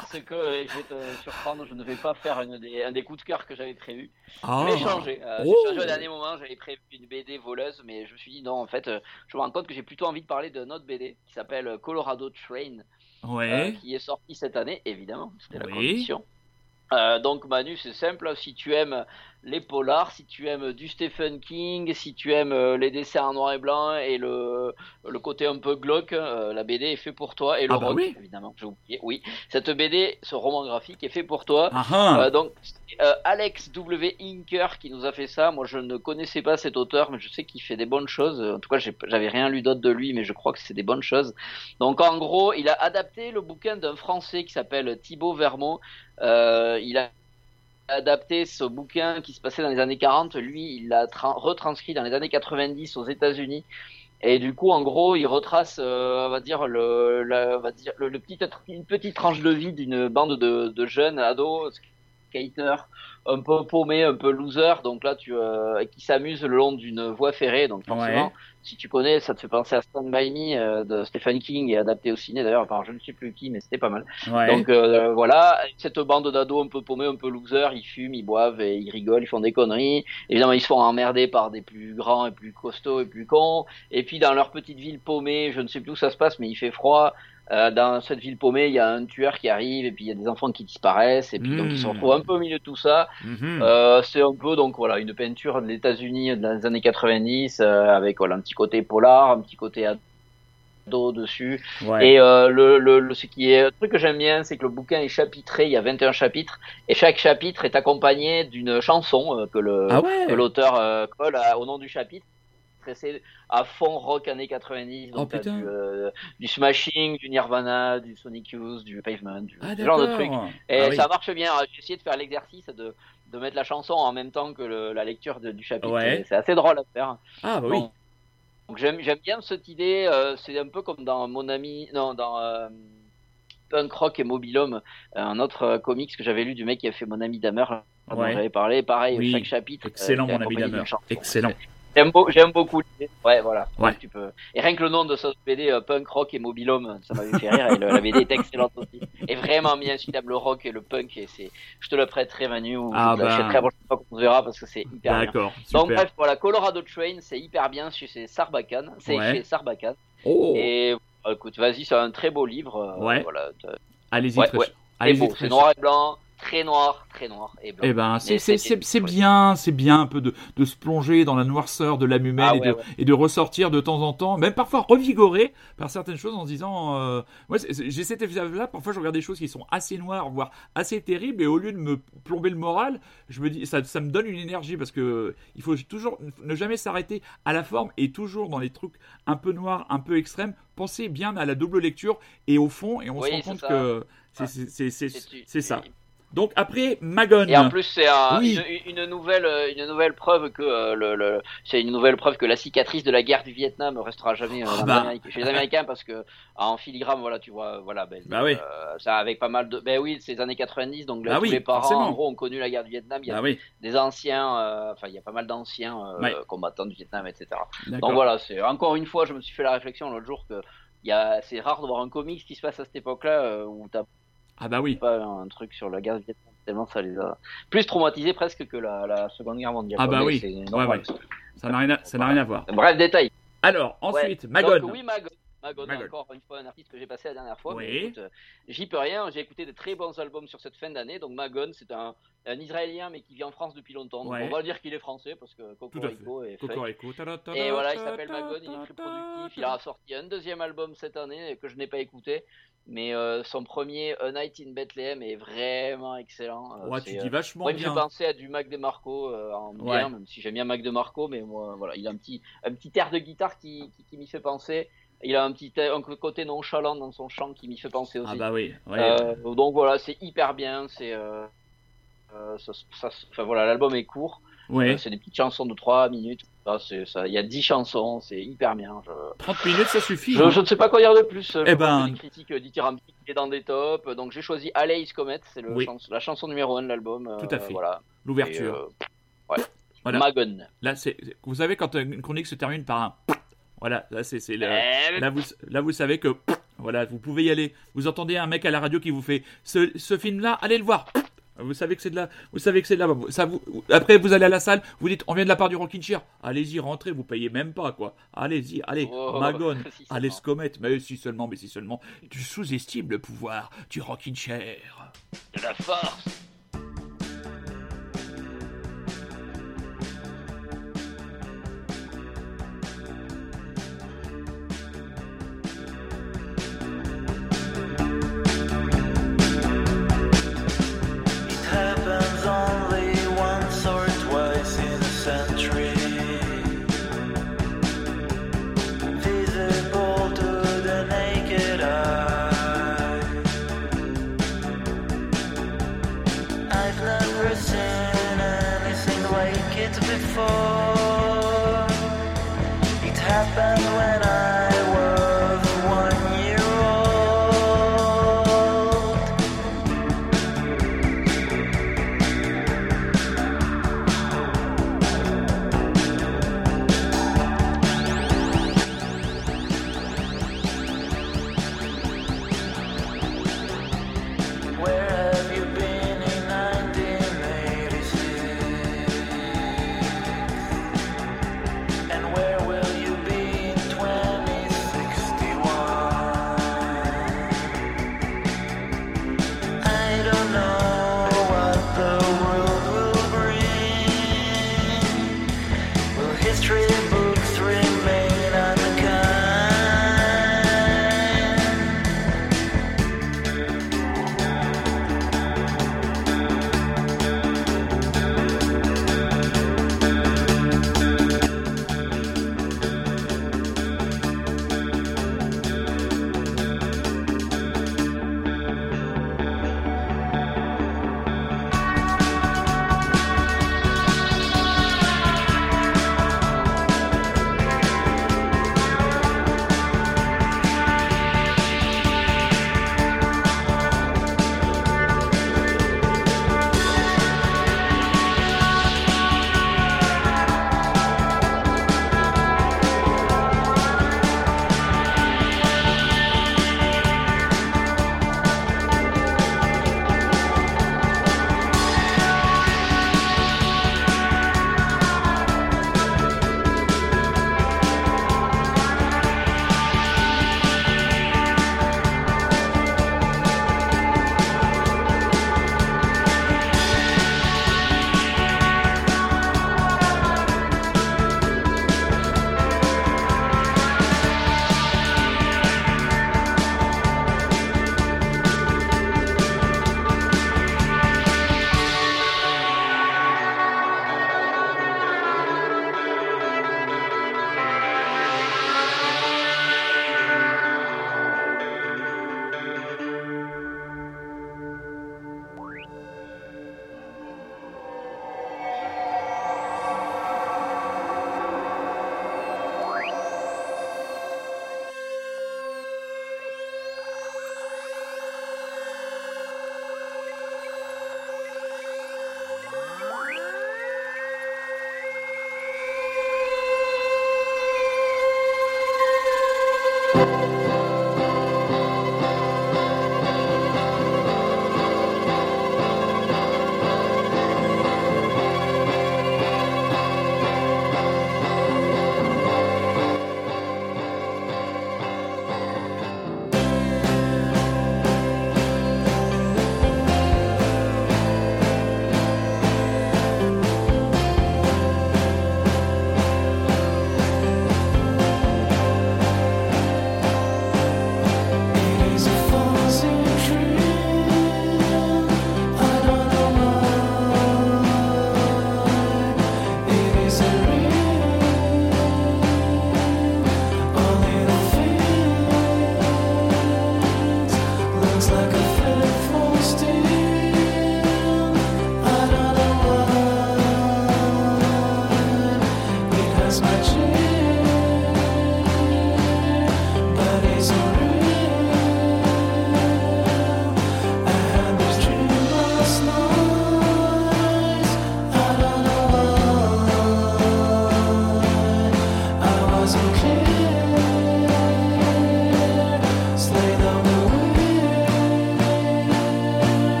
Parce que euh, je vais te surprendre, je ne vais pas faire une des- un des coups de cœur que j'avais prévu. Ah. Je vais changer. Euh, Oh. J'ai changé au dernier moment, j'avais prévu une BD voleuse, mais je me suis dit non, en fait, euh, je me rends compte que j'ai plutôt envie de parler d'un autre BD qui s'appelle Colorado Train, Ouais. euh, qui est sorti cette année, évidemment, c'était la Oui. condition. Euh, donc Manu, c'est simple, si tu aimes les polars, si tu aimes du Stephen King, si tu aimes euh, les dessins en noir et blanc et le, le côté un peu glauque, euh, la BD est fait pour toi. Et le Ah bah rock, oui. évidemment, j'ai oublié. Oui, cette BD, ce roman graphique est fait pour toi. Euh, donc c'est, Alex W. Inker qui nous a fait ça. Moi, je ne connaissais pas cet auteur, mais je sais qu'il fait des bonnes choses. En tout cas, j'avais rien lu d'autre de lui, mais je crois que c'est des bonnes choses. Donc, en gros, il a adapté le bouquin d'un Français qui s'appelle Thibaut Vermont. Euh, il a adapté ce bouquin qui se passait dans les années 40. Lui, il l'a tra- retranscrit dans les années 90 aux États-Unis. Et du coup, en gros, il retrace, euh, on va dire, le, on va dire, le petit, une petite tranche de vie d'une bande de, de jeunes ados, skaters, un peu paumés, un peu losers. Donc là, tu, euh, qui s'amusent le long d'une voie ferrée. Donc forcément, Ouais. si tu connais, ça te fait penser à Stand By Me euh, de Stephen King et adapté au ciné d'ailleurs par je ne sais plus qui, mais c'était pas mal. Ouais. Donc euh, voilà, cette bande d'ados un peu paumés, un peu losers, ils fument, ils boivent et ils rigolent, ils font des conneries. Évidemment, ils se font emmerder par des plus grands et plus costauds et plus cons. Et puis dans leur petite ville paumée, je ne sais plus où ça se passe, mais il fait froid. Euh, dans cette ville paumée, il y a un tueur qui arrive et puis il y a des enfants qui disparaissent et puis donc ils se Mm. retrouvent un peu au milieu de tout ça. Mhm. Euh, c'est un peu donc voilà une peinture des États-Unis dans les années 90 euh, avec voilà un petit côté polar, un petit côté ado dessus. Ouais. Et euh, le, le, le- ce qui est le truc que j'aime bien, c'est que le bouquin est chapitré. Il y a 21 chapitres et chaque chapitre est accompagné d'une chanson euh, que le Ah ouais. que l'auteur euh, colle à- au nom du chapitre. C'est à fond rock années 90, donc Oh, t'as putain. du, euh, du Smashing, du Nirvana, du Sonic Youth, du Pavement, du Ah, ce genre de trucs. Et Ah oui. ça marche bien. J'ai essayé de faire l'exercice de, de mettre la chanson en même temps que le- la lecture de- du chapitre. Ouais. C'est assez drôle à faire. Ah bah oui. Donc, j'aime j'aime bien cette idée. euh, c'est un peu comme dans mon ami, non, dans euh, Punk Rock et Mobilhome, un autre euh, comics que j'avais lu du mec qui a fait mon ami Damer, dont Ouais. j'avais parlé. Pareil, Oui. chaque chapitre. euh, Excellent, mon ami Damer. Excellent. J'aime beau- j'aime beaucoup l'idée. Ouais, voilà. Ouais. Donc, tu peux... Et rien que le nom de cette BD, euh, Punk Rock et Mobilhome, ça m'avait fait rire. Et le- la BD est excellente aussi. Et vraiment bien le rock et le punk. Et c'est, je te le prêterai, Manu, ou Ah je bah. l'achèterai la prochaine fois qu'on se verra parce que c'est hyper bien. D'accord, Donc super. bref, voilà, Colorado Train, c'est hyper bien chez Sarbacane. C'est Ouais. chez Sarbacane. Oh. Et Ah, écoute, vas-y, c'est un très beau livre. euh, Ouais. Voilà, Allez-y, très- ouais. C'est allez-y, beau, très- c'est noir et blanc, très noir, très noir et blanc. Eh ben, c'est Mais c'est- c'était- c'est- c'est bien, c'est bien un peu de, de se plonger dans la noirceur de l'âme humaine Ah et, ouais, de, ouais. et de ressortir de temps en temps, même parfois revigoré par certaines choses en se disant, euh, moi j'ai cet effet-là, parfois je regarde des choses qui sont assez noires, voire assez terribles, et au lieu de me plomber le moral, je me dis, ça, ça me donne une énergie parce que il faut toujours ne jamais s'arrêter à la forme et toujours dans les trucs un peu noirs, un peu extrêmes, penser bien à la double lecture et au fond, et on Oui, se rend compte ça. que c'est ça. Donc après, Magone. Et en plus, c'est un- Oui. une, une nouvelle, euh, une nouvelle preuve que euh, le, le- c'est une nouvelle preuve que la cicatrice de la guerre du Vietnam restera jamais euh, Ah bah. chez les Américains parce que en filigrane, voilà, tu vois, voilà, ben, Bah oui. ça avec pas mal de, ben oui, c'est les années 90, donc là, Bah tous oui, les parents, forcément. en gros, ont connu la guerre du Vietnam. Il y a des anciens, enfin, il y a pas mal d'anciens combattants du Vietnam, etc. Donc voilà, c'est encore une fois, je me suis fait la réflexion l'autre jour que il c'est rare de voir un comics qui se passe à cette époque-là euh, où t'as Ah bah oui. pas un truc sur la guerre du Vietnam tellement ça les a plus traumatisés presque que la, la Seconde Guerre mondiale. Ah bah oui. Ouais, ouais. Ça n'a rien, à- ça n'a rien à voir. Bref, détail. Alors, ensuite, Ouais. Magone. Donc, oui, Magone. Magone, Magone. encore une fois un artiste que j'ai passé la dernière fois. Oui. écoute, euh, J'y peux rien. J'ai écouté de très bons albums sur cette fin d'année. Donc Magone, c'est un, un Israélien mais qui vit en France depuis longtemps. Donc, Ouais. on va dire qu'il est français parce que. Cocorico est. Cocorico. Et voilà, il s'appelle Magone, il est très productif. Il a sorti un deuxième album cette année que je n'ai pas écouté. Mais euh, son premier, A Night in Bethlehem, est vraiment excellent. Euh, Ouais, tu euh, dis vachement moi, bien. fait penser à du Mac DeMarco euh, en bien, Ouais. même si j'aime bien Mac DeMarco, mais moi, voilà, il a un petit, un petit air de guitare qui, qui, qui m'y fait penser. Il a un petit un côté nonchalant dans son chant qui m'y fait penser aussi. Ah bah oui. ouais. Euh, donc voilà, c'est hyper bien. C'est, euh, euh, ça, ça- enfin voilà, l'album est court. Ouais. Euh, c'est des petites chansons de 3 minutes. Ça, c'est, ça, il y a 10 chansons, c'est hyper bien. Je... 30 minutes, ça suffit. Je, hein. je ne sais pas quoi dire de plus. Je Eh ben- que Les critiques euh, dithyrambiques est dans des tops. Donc j'ai choisi Alice Comet, c'est le Oui. chans- la chanson numéro 1 de l'album. euh, Tout à fait. Voilà. L'ouverture. Euh, ouais. Voilà. Là, c'est, vous savez, quand une chronique se termine par un. Voilà, là, c'est, le- Eh, là, vous, là, vous savez que. Voilà, vous pouvez y aller. Vous entendez un mec à la radio qui vous fait ce, ce film-là, allez le voir. Vous savez que c'est de là. Vous savez que c'est de. Ça vous, après, vous allez à la salle, vous dites, on vient de la part du Rockin' Chair. Allez-y, rentrez, vous payez même pas, quoi. Allez-y, allez, Oh, si seulement. allez, Scomet. Mais si seulement, mais si seulement. Tu sous-estimes le pouvoir du Rockin' Chair. De la force.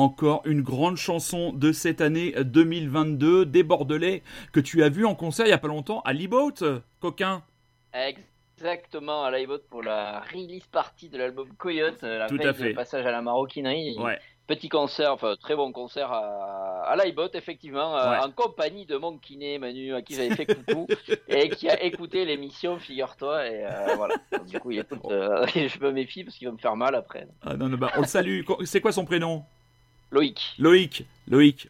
Encore une grande chanson de cette année 2022 des Bordelais que tu as vu en concert il y a pas longtemps à Liboat, coquin. Exactement, à l'iVote pour la release party de l'album Coyote, euh, la Tout veille à fait. de passage à la maroquinerie. Ouais. Petit concert, enfin très bon concert à, à l'iBot, effectivement, euh, Ouais. en compagnie de mon kiné Manu, à qui j'avais fait coucou, et qui a écouté l'émission, figure-toi, et euh, voilà. Du coup, il écoute, euh, je me méfie parce qu'il va me faire mal après. Ah non, non, bah, on le salue. C'est quoi son prénom? Loïc. Loïc. Loïc.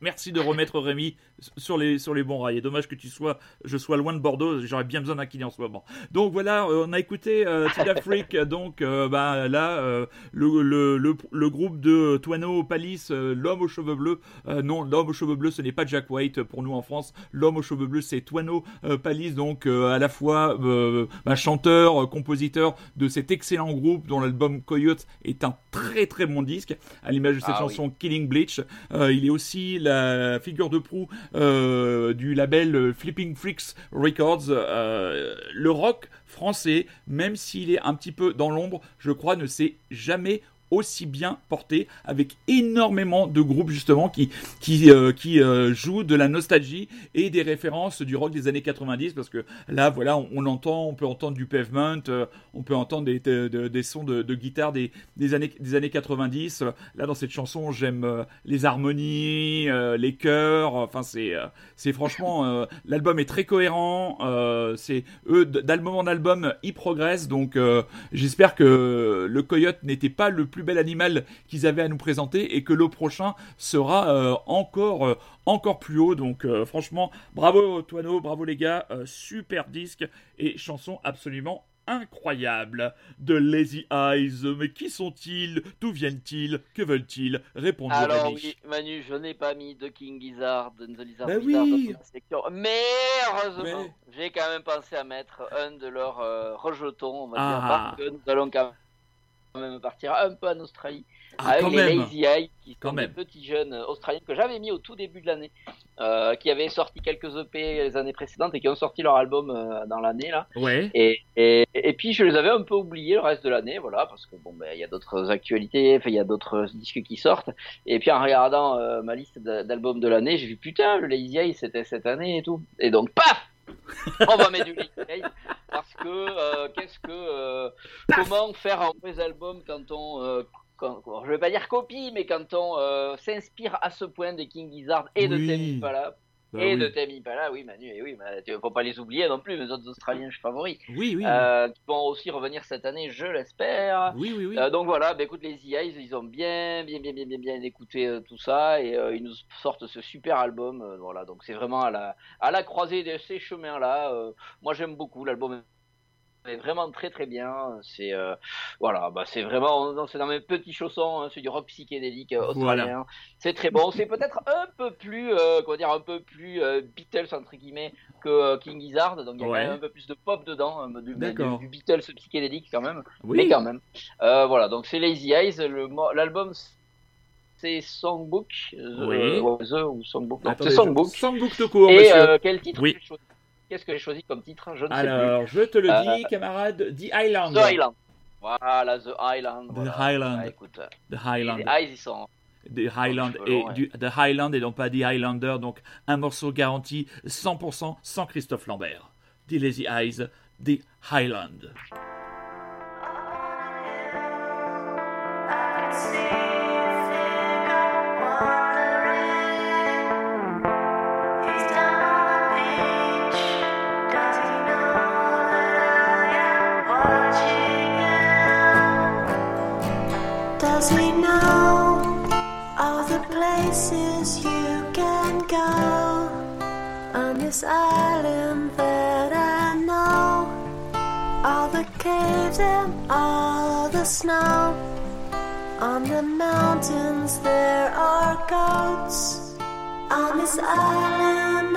Merci de remettre Rémi sur les, sur les bons rails. Et dommage que tu sois, je sois loin de Bordeaux. J'aurais bien besoin d'un kiné en ce moment. Donc voilà, euh, on a écouté euh, Freak. Donc euh, bah, là, euh, le, le, le, le groupe de Toano Palis, euh, l'homme aux cheveux bleus. Non, l'homme aux cheveux bleus, ce n'est pas Jack White pour nous en France. L'homme aux cheveux bleus, c'est Toano Palis. Donc à la fois bah, chanteur, compositeur de cet excellent groupe dont l'album Coyote est un très très bon disque. À l'image de cette Ah oui. chanson Killing Bleach. Il est aussi la figure de proue du label euh, Flipping Freaks Records. Euh, le rock français, même s'il est un petit peu dans l'ombre, je crois ne s'est jamais aussi bien porté avec énormément de groupes justement qui qui euh, qui euh, jouent de la nostalgie et des références du rock des années 90 parce que là voilà on, entend on peut entendre du pavement euh, on peut entendre des, des, sons de, guitare des, des années des années 90 là dans cette chanson j'aime euh, les harmonies les chœurs enfin c'est c'est franchement l'album est très cohérent c'est eux d'album en album ils progressent donc j'espère que le coyote n'était pas le plus bel animal qu'ils avaient à nous présenter et que le prochain sera euh, encore euh, encore plus haut. Donc euh, franchement bravo Toano bravo les gars. Super disque et chanson absolument incroyable de Lazy Eyes. Mais qui sont-ils? D'où viennent-ils? Que veulent-ils? Répondez Alors Rémi. oui, Manu, je n'ai pas mis The King Gizzard, and The Lizard Bah Wizard oui. mais heureusement, Mais- j'ai quand même pensé à mettre un de leurs euh, rejetons, on va Ah. dire, parce que nous allons quand même partir un peu en Australie. Ah, avec les même. Lazy Eye, qui Quand sont des petits jeunes euh, australiens que j'avais mis au tout début de l'année, euh, qui avaient sorti quelques EP les années précédentes et qui ont sorti leur album euh, dans l'année là. ouais Et, et, et puis je les avais un peu oubliés le reste de l'année, voilà, parce que bon, ben il y a d'autres actualités, il y a d'autres disques qui sortent. Et puis en regardant euh, ma liste d'a- d'albums de l'année, j'ai vu putain, le Lazy Eye c'était cette année et tout. Et donc paf, on va mettre du Eye parce que euh, qu'est-ce que euh, comment faire un vrai album quand on euh, quand, je vais pas dire copie, mais quand on euh, s'inspire à ce point des King Gizzard et de Oui. Tame Impala. Bah et oui. de Tame Impala, oui Manu, et oui, mais tu faut pas les oublier non plus, mes autres Australiens favoris. oui oui Euh, qui vont aussi revenir cette année, je l'espère. oui oui oui Euh, donc voilà, bah, écoute, les Eyes, ils ont bien, bien, bien, bien, bien, bien écouté euh, tout ça et ils nous sortent ce super album. voilà, donc c'est vraiment à la, à la croisée de ces chemins-là. moi, j'aime beaucoup l'album. Est vraiment très très bien. C'est euh, voilà, bah c'est vraiment c'est dans mes petits chaussons, hein, c'est du rock psychédélique euh, australien. Voilà. C'est très bon. C'est peut-être un peu plus euh, comment dire un peu plus Beatles entre guillemets que King Gizzard. Donc il y a Ouais. quand même un peu plus de pop dedans, hein, du, mais du, D'accord. du Beatles psychédélique quand même. Oui. Mais quand même. Voilà, donc c'est Lazy Eyes. L'album c'est Songbook, The, Oui. The ou Songbook. C'est Songbook. Songbook court, Et quel titre Oui. Qu'est-ce que j'ai choisi comme titre Je ne sais Alors, plus. je te le Euh, dis, camarade, The Island. The Island. Voilà, The Island. The voilà. Highland. Ah, écoute, euh, The Highland. Les Eyes, ils sont. The Highland et ouais. du The Highland et non pas The Highlander, donc un morceau garanti 100% sans Christophe Lambert. The Lazy Eyes, The Highland. Snow. On the mountains there are goats. On this island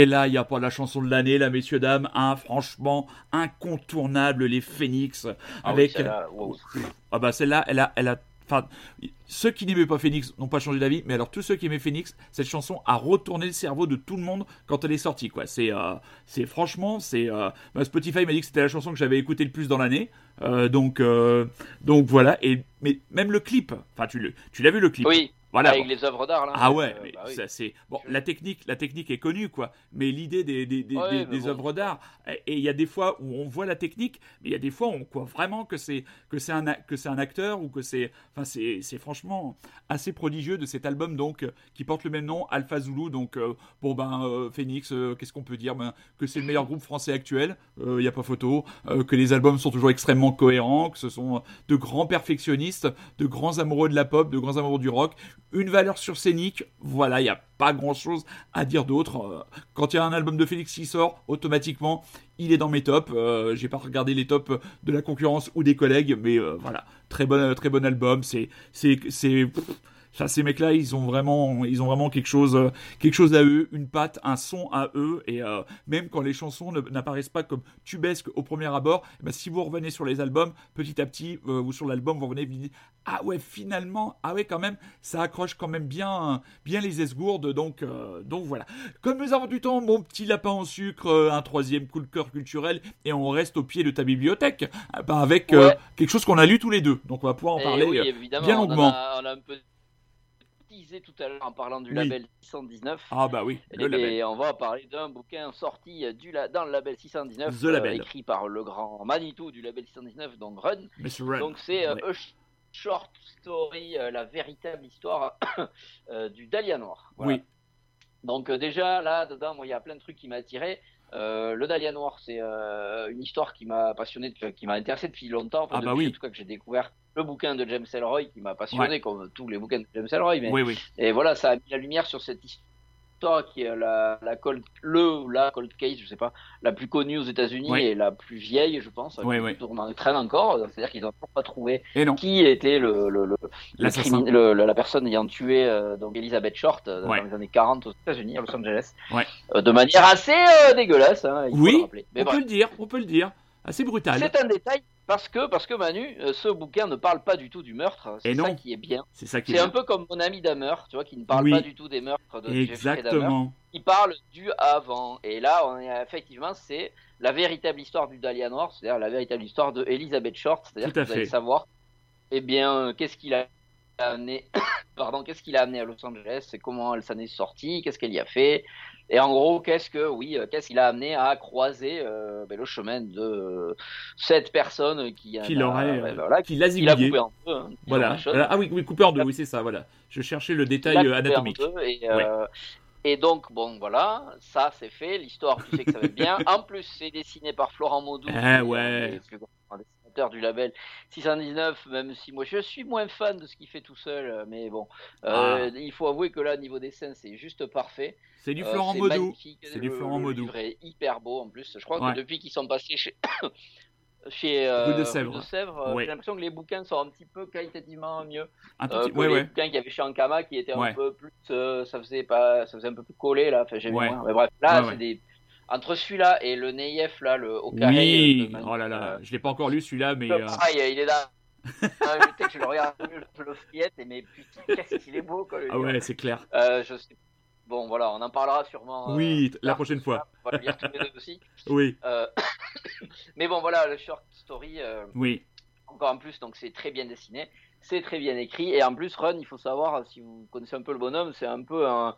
Et là, il n'y a pas la chanson de l'année, là, messieurs, dames. Hein, franchement, incontournable, les Phoenix. Ah oui, avec. wow. Ah bah celle-là, elle a, elle a. Enfin, ceux qui n'aimaient pas Phoenix n'ont pas changé d'avis, mais alors tous ceux qui aimaient Phoenix, cette chanson a retourné le cerveau de tout le monde quand elle est sortie, quoi. C'est, euh, c'est franchement, c'est. euh, bah, Spotify m'a dit que c'était la chanson que j'avais écoutée le plus dans l'année, Euh, donc, donc voilà. Et mais même le clip, enfin tu le, tu l'as vu le clip? Oui, Voilà. avec les œuvres d'art là. Ah ouais, Euh, mais bah oui. c'est bon. La technique, la technique est connue quoi, mais l'idée des des, des, Ouais, des- mais des bon. œuvres d'art et il y a des fois où on voit la technique, mais il y a des fois où on croit vraiment que c'est que c'est un a- que c'est un acteur ou que c'est enfin c'est franchement assez prodigieux de cet album donc euh, qui porte le même nom Alpha Zulu donc euh, bon ben euh, Phoenix qu'est-ce qu'on peut dire ben, que c'est le meilleur groupe français actuel, il n'y a pas photo, que les albums sont toujours extrêmement cohérents, que ce sont de grands perfectionnistes, de grands amoureux de la pop, de grands amoureux du rock, une valeur sur scénique, voilà, il n'y a pas grand chose à dire d'autre. Euh, Quand il y a un album de Félix qui sort, automatiquement, il est dans mes tops. Euh, J'ai pas regardé les tops de la concurrence ou des collègues, mais euh, voilà, très bon, très bon album. C'est, ça, ces mecs-là, ils ont vraiment, ils ont vraiment quelque chose, euh, quelque chose à eux, une patte, un son à eux, et euh, même quand les chansons n'apparaissent pas comme tubesques au premier abord, eh ben, si vous revenez sur les albums, petit à petit, euh, ou sur l'album, vous revenez, vous dites, ah ouais, finalement, ah ouais, quand même, ça accroche quand même bien, bien les esgourdes, donc, donc voilà. Comme nous avons du temps, mon petit lapin en sucre, un troisième coup de cœur culturel, et on reste au pied de ta bibliothèque, ah bah, avec Ouais. quelque chose qu'on a lu tous les deux, donc on va pouvoir en Et parler oui, bien on en longuement. a- on a un peu teasé tout à l'heure en parlant du Oui. label 619. Ah bah oui, le Et label. on va parler d'un bouquin sorti euh, du la- dans le label 619, The Label. écrit par le grand Manitou du label 619, donc Run. Run, Donc c'est euh, ouais. Short Story, euh, la véritable histoire euh, du Dahlia Noir. Voilà. Oui. Donc euh, déjà là dedans, il y a plein de trucs qui m'a attiré. Euh, le Dahlia Noir, c'est euh, une histoire qui m'a passionné, qui m'a intéressé depuis longtemps. Enfin, Ah bah depuis, oui. En tout cas que j'ai découvert le bouquin de James Ellroy qui m'a passionné, Ouais. comme tous les bouquins de James Ellroy. Mais... Oui, oui. Et voilà, ça a mis la lumière sur cette histoire qui est la, la cold, le la cold case, je sais pas, la plus connue aux États-Unis Oui. et la plus vieille, je pense. Oui, oui. tourne en traîne encore, c'est-à-dire qu'ils n'ont toujours pas trouvé qui était le, la personne ayant tué euh, donc Elizabeth Short euh, Ouais. dans les années 40 aux États-Unis, à Los Angeles, Ouais. euh, de manière assez dégueulasse. Hein, il Oui, on peut le dire, on peut le dire. Assez brutal. C'est un détail parce que, parce que Manu, euh, ce bouquin ne parle pas du tout du meurtre. Et C'est ça qui est bien. C'est ça qui est C'est un peu comme mon ami Dahmer, tu vois, qui ne parle Oui. pas du tout des meurtres de. Exactement. Il parle du avant. Et là, on est effectivement, c'est la véritable histoire du Dahlia Noir, c'est-à-dire la véritable histoire de Elizabeth Short. C'est-à-dire que vous allez savoir, eh bien, euh, qu'est-ce qu'il a amené, pardon, qu'est-ce qu'il a amené à Los Angeles, et comment elle s'en est sortie, qu'est-ce qu'elle y a fait. Et en gros, qu'est-ce que, oui, euh, qu'est-ce qu'il a amené à croiser euh, ben, le chemin de euh, cette personne qui, l'aurait, ben, voilà, qui l'a qui l'a coupé en deux. hein, Voilà. Ah oui, oui, coupé en deux, oui, c'est ça, voilà. Je cherchais le détail anatomique. et, Ouais. et donc, bon, voilà, ça c'est fait. L'histoire, tu sais que ça va être bien. En plus, c'est dessiné par Florent Maudou, Eh ouais. plus du label 619, même si moi je suis moins fan de ce qu'il fait tout seul, euh, mais bon, euh, il faut avouer que là, niveau dessin, c'est juste parfait. Ah. C'est du Euh, Florent c'est magnifique. C'est du Florent le Maudou. livre est hyper beau en plus. Je crois Ouais. que depuis qu'ils sont passés chez. Chez euh, de Sèvres. euh, Ouais. j'ai l'impression que les bouquins sont un petit peu qualitativement mieux Un tout euh, petit- que ouais, les ouais. bouquins qu'il y avait chez Ankama qui étaient un peu plus euh, ça faisait pas ça faisait un peu plus collé là enfin j'ai mais bref là c'est des entre celui-là et le Neyef, là, le au carré. Oui, de Manu, oh là là, euh, je l'ai pas encore lu celui-là, mais. le euh, pareil, il est là. Ah, je le regarde, je le fillette, et mais putain, qu'est-ce qu'il est beau, quoi. Ah ouais, c'est clair. Euh, je sais. Bon, voilà, on en parlera sûrement. euh, Oui, la prochaine fois. On va le lire tous les deux aussi. Oui, Euh, mais bon, voilà, le short story. euh, oui. encore en plus, donc c'est très bien dessiné, c'est très bien écrit, et en plus, Run, il faut savoir, si vous connaissez un peu le bonhomme, c'est un peu un,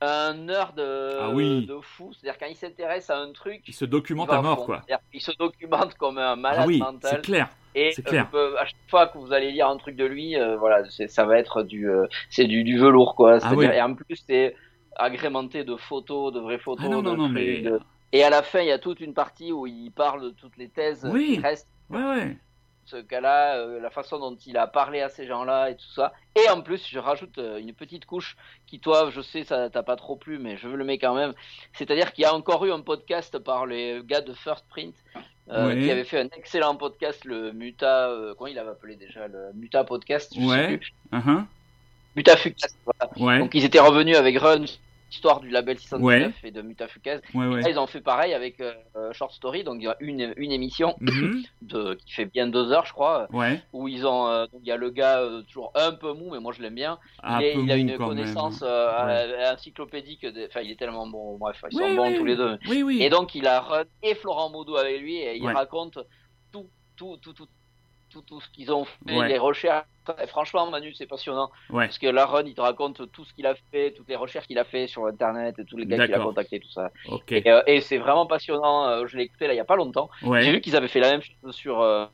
un nerd euh, Ah oui. de fou, c'est-à-dire quand il s'intéresse à un truc, Il se documente à mort, fond. quoi. Qu'il se documente comme un malade Ah oui, mental. c'est clair. Et clair. euh, à chaque fois que vous allez lire un truc de lui, euh, voilà, ça va être du, euh, c'est du, du velours, quoi. Ah oui. Et en plus, c'est agrémenté de photos, de vraies photos. Non, non, de non, trucs, mais- de- Et à la fin, il y a toute une partie où il parle de toutes les thèses qui restent Ouais, ouais. Ce cas-là, euh, la façon dont il a parlé à ces gens-là et tout ça. Et en plus, je rajoute euh, une petite couche qui, toi, je sais, ça t'a pas trop plu, mais je le mets quand même. C'est-à-dire qu'il y a encore eu un podcast par les gars de First Print. euh, qui avait fait un excellent podcast, le Muta, comment il avait appelé déjà, le Muta Podcast, je sais Ouais. plus. Uh-huh. Mutafukas, voilà. Ouais. Donc ils étaient revenus avec Run, histoire du label 619 Ouais. et de Mutafukas. Ouais, ouais. Ils ont fait pareil avec euh, Short Story, donc il y a une, une émission Mhm. de, qui fait bien deux heures, je crois, où ils ont, euh, donc il y a le gars euh, toujours un peu mou, mais moi je l'aime bien. Un il, est- peu il a une connaissance encyclopédique, de- enfin il est tellement bon, bref, ils sont Oui, bons oui. tous les deux. Oui. Et donc il a Run et Florent Baudou avec lui et il raconte tout, tout, tout, tout, tout, tout ce qu'ils ont fait, les recherches. Franchement, Manu, c'est passionnant. Ouais. Parce que la Run, il te raconte tout ce qu'il a fait, toutes les recherches qu'il a fait sur Internet, et tous les gars qu'il a contactés, tout ça. Et, euh, et c'est vraiment passionnant. euh, je l'ai écouté là il y a pas longtemps. Ouais. J'ai vu qu'ils avaient fait la même chose sur euh,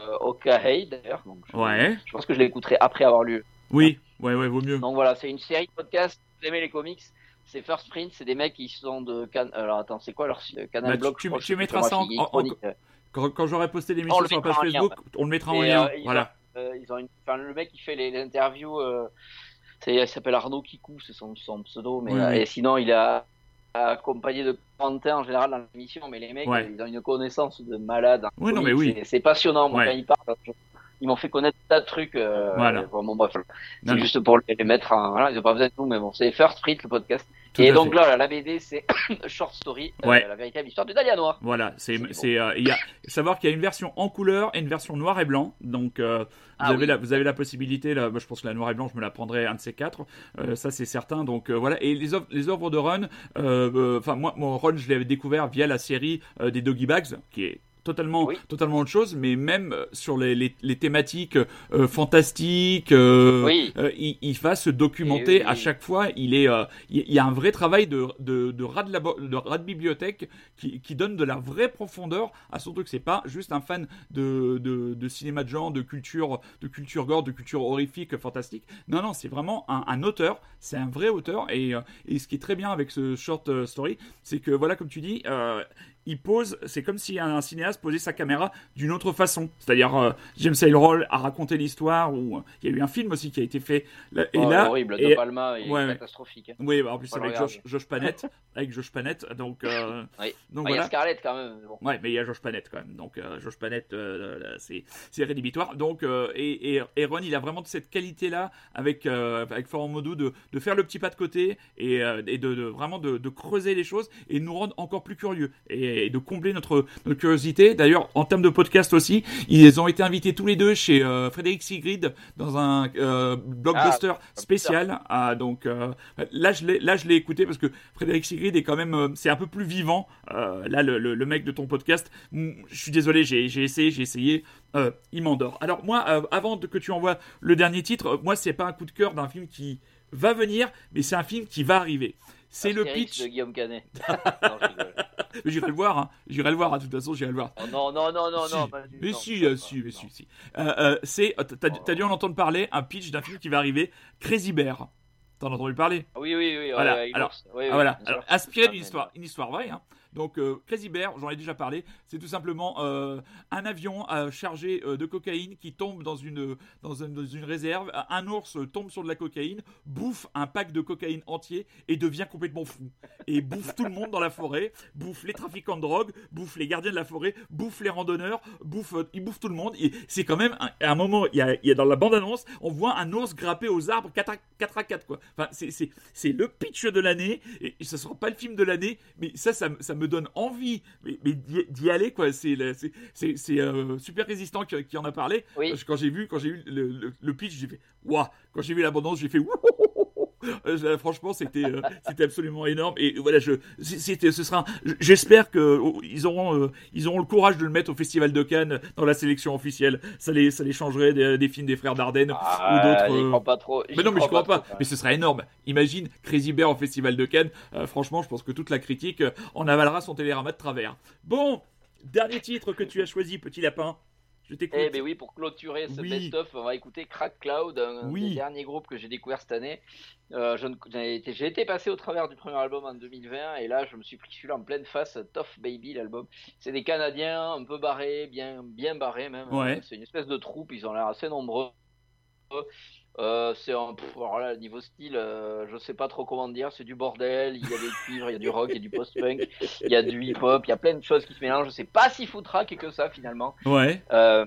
euh, Okahei d'ailleurs. Donc je, Ouais. je pense que je l'écouterai après avoir lu. Oui, ouais, ouais, vaut mieux. Donc voilà, c'est une série de podcasts. Vous aimez les comics C'est First Print, c'est des mecs qui sont de Can... Alors attends, c'est quoi leur Canal Bah, Blog tu- mettras ça en- en-. Quand, quand j'aurai posté On l'émission sur la page Facebook, on le mettra en lien. voilà. Euh, ils ont une... enfin, le mec qui fait les, les interviews, euh, il s'appelle Arnaud Kikou, c'est son, son pseudo, mais Oui, euh, oui. et sinon il a accompagné de Quentin en général dans l'émission, mais les mecs, Ouais. ils ont une connaissance de malade. en Oui, non, mais comics, oui. et C'est passionnant, moi, Ouais. quand ils parlent. je- Ils m'ont fait connaître tas de trucs. euh, Voilà. bon, bref, c'est juste pour les mettre en. Voilà, ils ont pas besoin de nous, mais bon, c'est First Print le podcast. Tout et donc fait. là, la BD, c'est Short Story, euh, Ouais. la véritable histoire de Dahlia Noir. Voilà, c'est c'est euh, il y a savoir qu'il y a une version en couleur et une version noir et blanc. Donc euh, vous Ah avez oui. la vous avez la possibilité là, moi, je pense que la noir et blanc je me la prendrai un de ces quatre. Ça c'est certain. Donc voilà et les œuvres les œuvres de Run enfin moi mon Run je l'avais découvert via la série des Doggy Bags qui est totalement totalement autre chose mais même euh, sur les, les, les thématiques euh, fantastiques euh, Oui. euh, il, il va se documenter oui, à chaque fois. Il est il y a un vrai travail de de, de rat de, labo- de rat de bibliothèque qui, qui donne de la vraie profondeur à son truc. C'est pas juste un fan de, cinéma de genre de culture de culture gore de culture horrifique fantastique. Non non c'est vraiment un, un auteur. C'est un vrai auteur. Et, et ce qui est très bien avec ce short story c'est que voilà comme tu dis il pose, c'est comme si un cinéaste posait sa caméra d'une autre façon. C'est-à-dire, euh, James Ellroy a raconté l'histoire, ou euh, il y a eu un film aussi qui a été fait. là- et Oh, là, horrible, et- De Palma est Ouais, catastrophique. hein. Oui, bah, en plus le avec. Josh, Josh Panette, avec Josh Panette, donc euh, Oui. donc Ah, Il y a. Scarlett quand même. Bon. Ouais, mais il y a Josh Panette quand même. Donc euh, Josh Panette, euh, c'est c'est rédhibitoire. Donc et, et, et Ron, il a vraiment cette qualité là avec avec Florent Modou de, de faire le petit pas de côté et, et de, de- vraiment de, de creuser les choses et nous rendre encore plus curieux et, et de combler notre notre curiosité. D'ailleurs, en termes de podcast aussi, ils ont été invités tous les deux chez euh, Frédéric Sigrid dans un euh, blockbuster Ah, spécial. Ah, donc euh, là, je l'ai là je l'ai écouté parce que Frédéric Sigrid est quand même euh, c'est un peu plus vivant. Là, le, le- le mec de ton podcast, je suis désolé, j'ai j'ai essayé, j'ai essayé, il m'endort. Alors moi, avant que tu envoies le dernier titre, moi c'est pas un coup de cœur d'un film qui va venir, mais c'est un film qui va arriver. C'est le pitch. de Guillaume Canet. Non. J'irai le voir, hein. j'irai le voir, hein. de toute façon, j'irai le voir. Oh, non, non, non, non, Si. non. Mais non, si, euh, va. si, mais si, si. Euh, euh, c'est, euh, t'as, t'as dû en entendre parler, un pitch d'un film qui va arriver, Crazy Bear. T'en as entendu parler? Oui, oui, oui. Voilà. ouais, Alors, ours. Oui, ah, oui, voilà. Alors, inspiré Ah, d'une histoire, une histoire vraie. Hein. Donc, euh, Crazy Bear, j'en ai déjà parlé. C'est tout simplement euh, un avion euh, chargé de cocaïne qui tombe dans une réserve. Un ours tombe sur de la cocaïne, bouffe un pack de cocaïne entier et devient complètement fou. Et bouffe tout le monde dans la forêt, bouffe les trafiquants de drogue, bouffe les gardiens de la forêt, bouffe les randonneurs, bouffe, il bouffe tout le monde. C'est quand même à un moment, il y a, dans la bande annonce, on voit un ours grapper aux arbres 4 à 4 à 4 quoi. Enfin, c'est le pitch de l'année et ce sera pas le film de l'année, mais ça ça me me donne envie mais, mais d'y aller quoi. C'est c'est- euh, super résistant qui, qui en a parlé. Oui. Quand j'ai vu quand j'ai eu le, le, le pitch, j'ai fait waouh. Quand j'ai vu l'abondance, j'ai fait. Euh, franchement, c'était euh, c'était absolument énorme et voilà, je c'était ce sera j'espère que oh, ils auront euh, ils auront le courage de le mettre au festival de Cannes dans la sélection officielle. Ça les ça les changerait des, des films des frères Dardenne ou Ah, d'autres j'y euh, crois pas trop. mais non, mais je crois pas. trop, mais ce serait énorme. Imagine Crazy Bear au Festival de Cannes. Franchement, je pense que toute la critique en avalera son télérama de travers. Bon, dernier titre que tu as choisi, petit lapin. Je t'écoute. Eh ben oui, pour clôturer ce Oui. best-of, on va écouter Crack Cloud, un Oui. des derniers groupes que j'ai découvert cette année. Euh, j'ai été, passé au travers du premier album en 2020 et là je me suis pris celui-là en pleine face, Tough Baby l'album. C'est des Canadiens un peu barrés, bien, bien barrés même. Ouais. C'est une espèce de troupe, ils ont l'air assez nombreux. Euh, c'est un pff, alors là, niveau style, euh, je sais pas trop comment dire, c'est du bordel, il y a des cuivres, il y a du rock, il y a du post-punk, il y a du hip-hop, il y a plein de choses qui se mélangent. Je sais pas si foutraque que ça finalement. Ouais. Euh,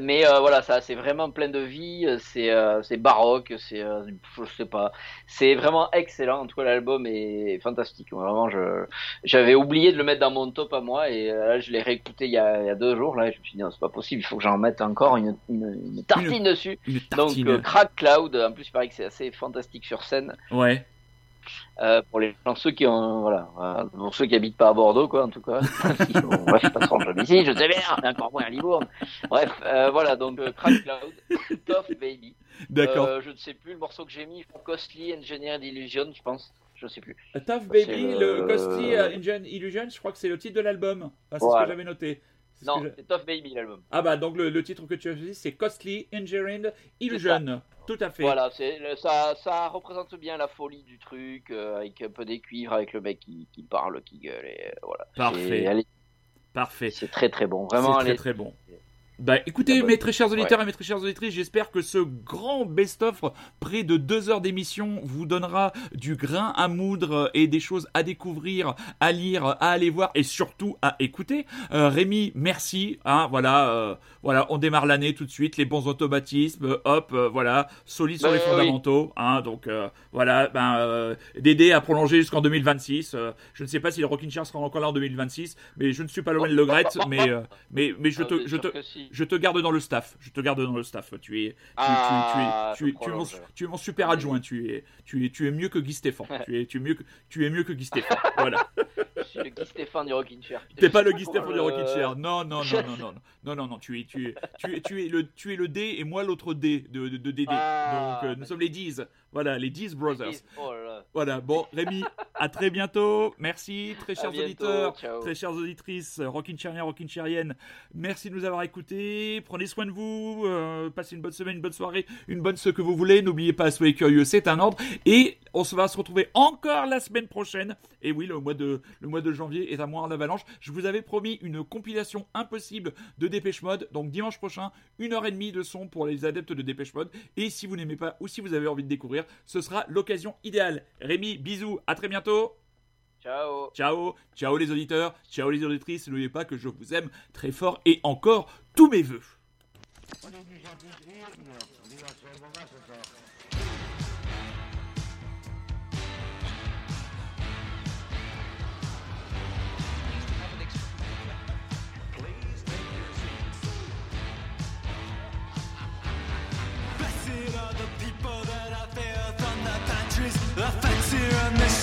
mais euh, voilà, ça, c'est vraiment plein de vie, euh, c'est euh, c'est baroque, c'est, euh, je sais pas, c'est vraiment excellent. En tout cas, l'album est fantastique. Vraiment, je, j'avais oublié de le mettre dans mon top à moi et euh, là, je l'ai réécouté il y, a, il y a deux jours. Là, je me suis dit non, c'est pas possible, il faut que j'en mette encore une, une, une tartine dessus. Une Donc, tartine. euh, Crack Cloud, en plus, il paraît que c'est assez fantastique sur scène. Ouais. Euh, pour les gens, ceux qui ont, voilà, euh, pour ceux qui habitent pas à Bordeaux, quoi, en tout cas. Bref, je passe jamais ici, je sais bien, encore moins à Libourne. Bref, euh, voilà, donc, Crack Cloud, Tough Baby. D'accord. Je ne sais plus le morceau que j'ai mis, Costly Engineered Illusion, je pense. Je sais plus. Tough Baby, le- le Costly euh, Engine Illusion, je crois que c'est le titre de l'album. Enfin, c'est ce que j'avais noté. Non, c'est Tough Baby l'album. Ah bah donc le, le titre que tu as choisi c'est Costly Engineered Illusion. Tout à fait. Voilà, le- ça, ça représente bien la folie du truc, euh, avec un peu des cuivres, avec le mec qui, qui parle, qui gueule, et euh, voilà. Parfait. Et allez, Parfait. C'est très très bon, vraiment. C'est très très bon. Bah écoutez mes très chers auditeurs ouais. et mes très chères auditrices, j'espère que ce grand best-of près de deux heures d'émission vous donnera du grain à moudre et des choses à découvrir, à lire, à aller voir et surtout à écouter. Euh, Rémi, merci. Hein, voilà, euh, voilà, on démarre l'année tout de suite, les bons automatismes, hop, euh, voilà, solide sur Bah, les oui. fondamentaux. Hein, donc euh, voilà, ben euh, Dédé a prolongé jusqu'en 2026. euh, je ne sais pas si le Rockin' Chair sera encore là en 2026, mais je ne suis pas loin de le regrette, mais euh, mais mais je Ah, te je te. Je te garde dans le staff. Je te garde dans le staff. Tu es, tu, Ah, tu, tu, je tu, tu, es mon, tu es mon super adjoint. Tu es, tu es, tu es mieux que Guy Stéphane. tu es, tu es mieux que, tu es mieux que Guy Stéphane. Voilà. Je suis le Guy Stéphane du Rockin' Chair. T'es pas le Guy Stéphane du le- Rockin' Chair. Non, non, non, non, non, non, non, non. Tu es, tu es, tu es, tu es le, tu es le D et moi l'autre D de, de, de Dédé. Ah, Donc euh, nous sommes les Diz. Voilà, les Diz Brothers. Oh là là. Voilà, bon, Rémi, à très bientôt. Merci, très chers bientôt, auditeurs, ciao. très chères auditrices, Rockin' Charienne, Rockin' Chérienne. Merci de nous avoir écoutés. Prenez soin de vous. euh, passez une bonne semaine, une bonne soirée, une bonne ce que vous voulez. N'oubliez pas, soyez curieux, c'est un ordre. Et on se va se retrouver encore la semaine prochaine. Et oui, le mois de, le mois de janvier est un mois en avalanche. Je vous avais promis une compilation impossible de Dépêche Mode. Donc dimanche prochain, une heure et demie de son pour les adeptes de Dépêche Mode. Et si vous n'aimez pas ou si vous avez envie de découvrir, ce sera l'occasion idéale. Rémi, bisous, à très bientôt. Ciao. Ciao, ciao les auditeurs, ciao les auditrices. N'oubliez pas que je vous aime très fort et encore tous mes voeux. Countries, the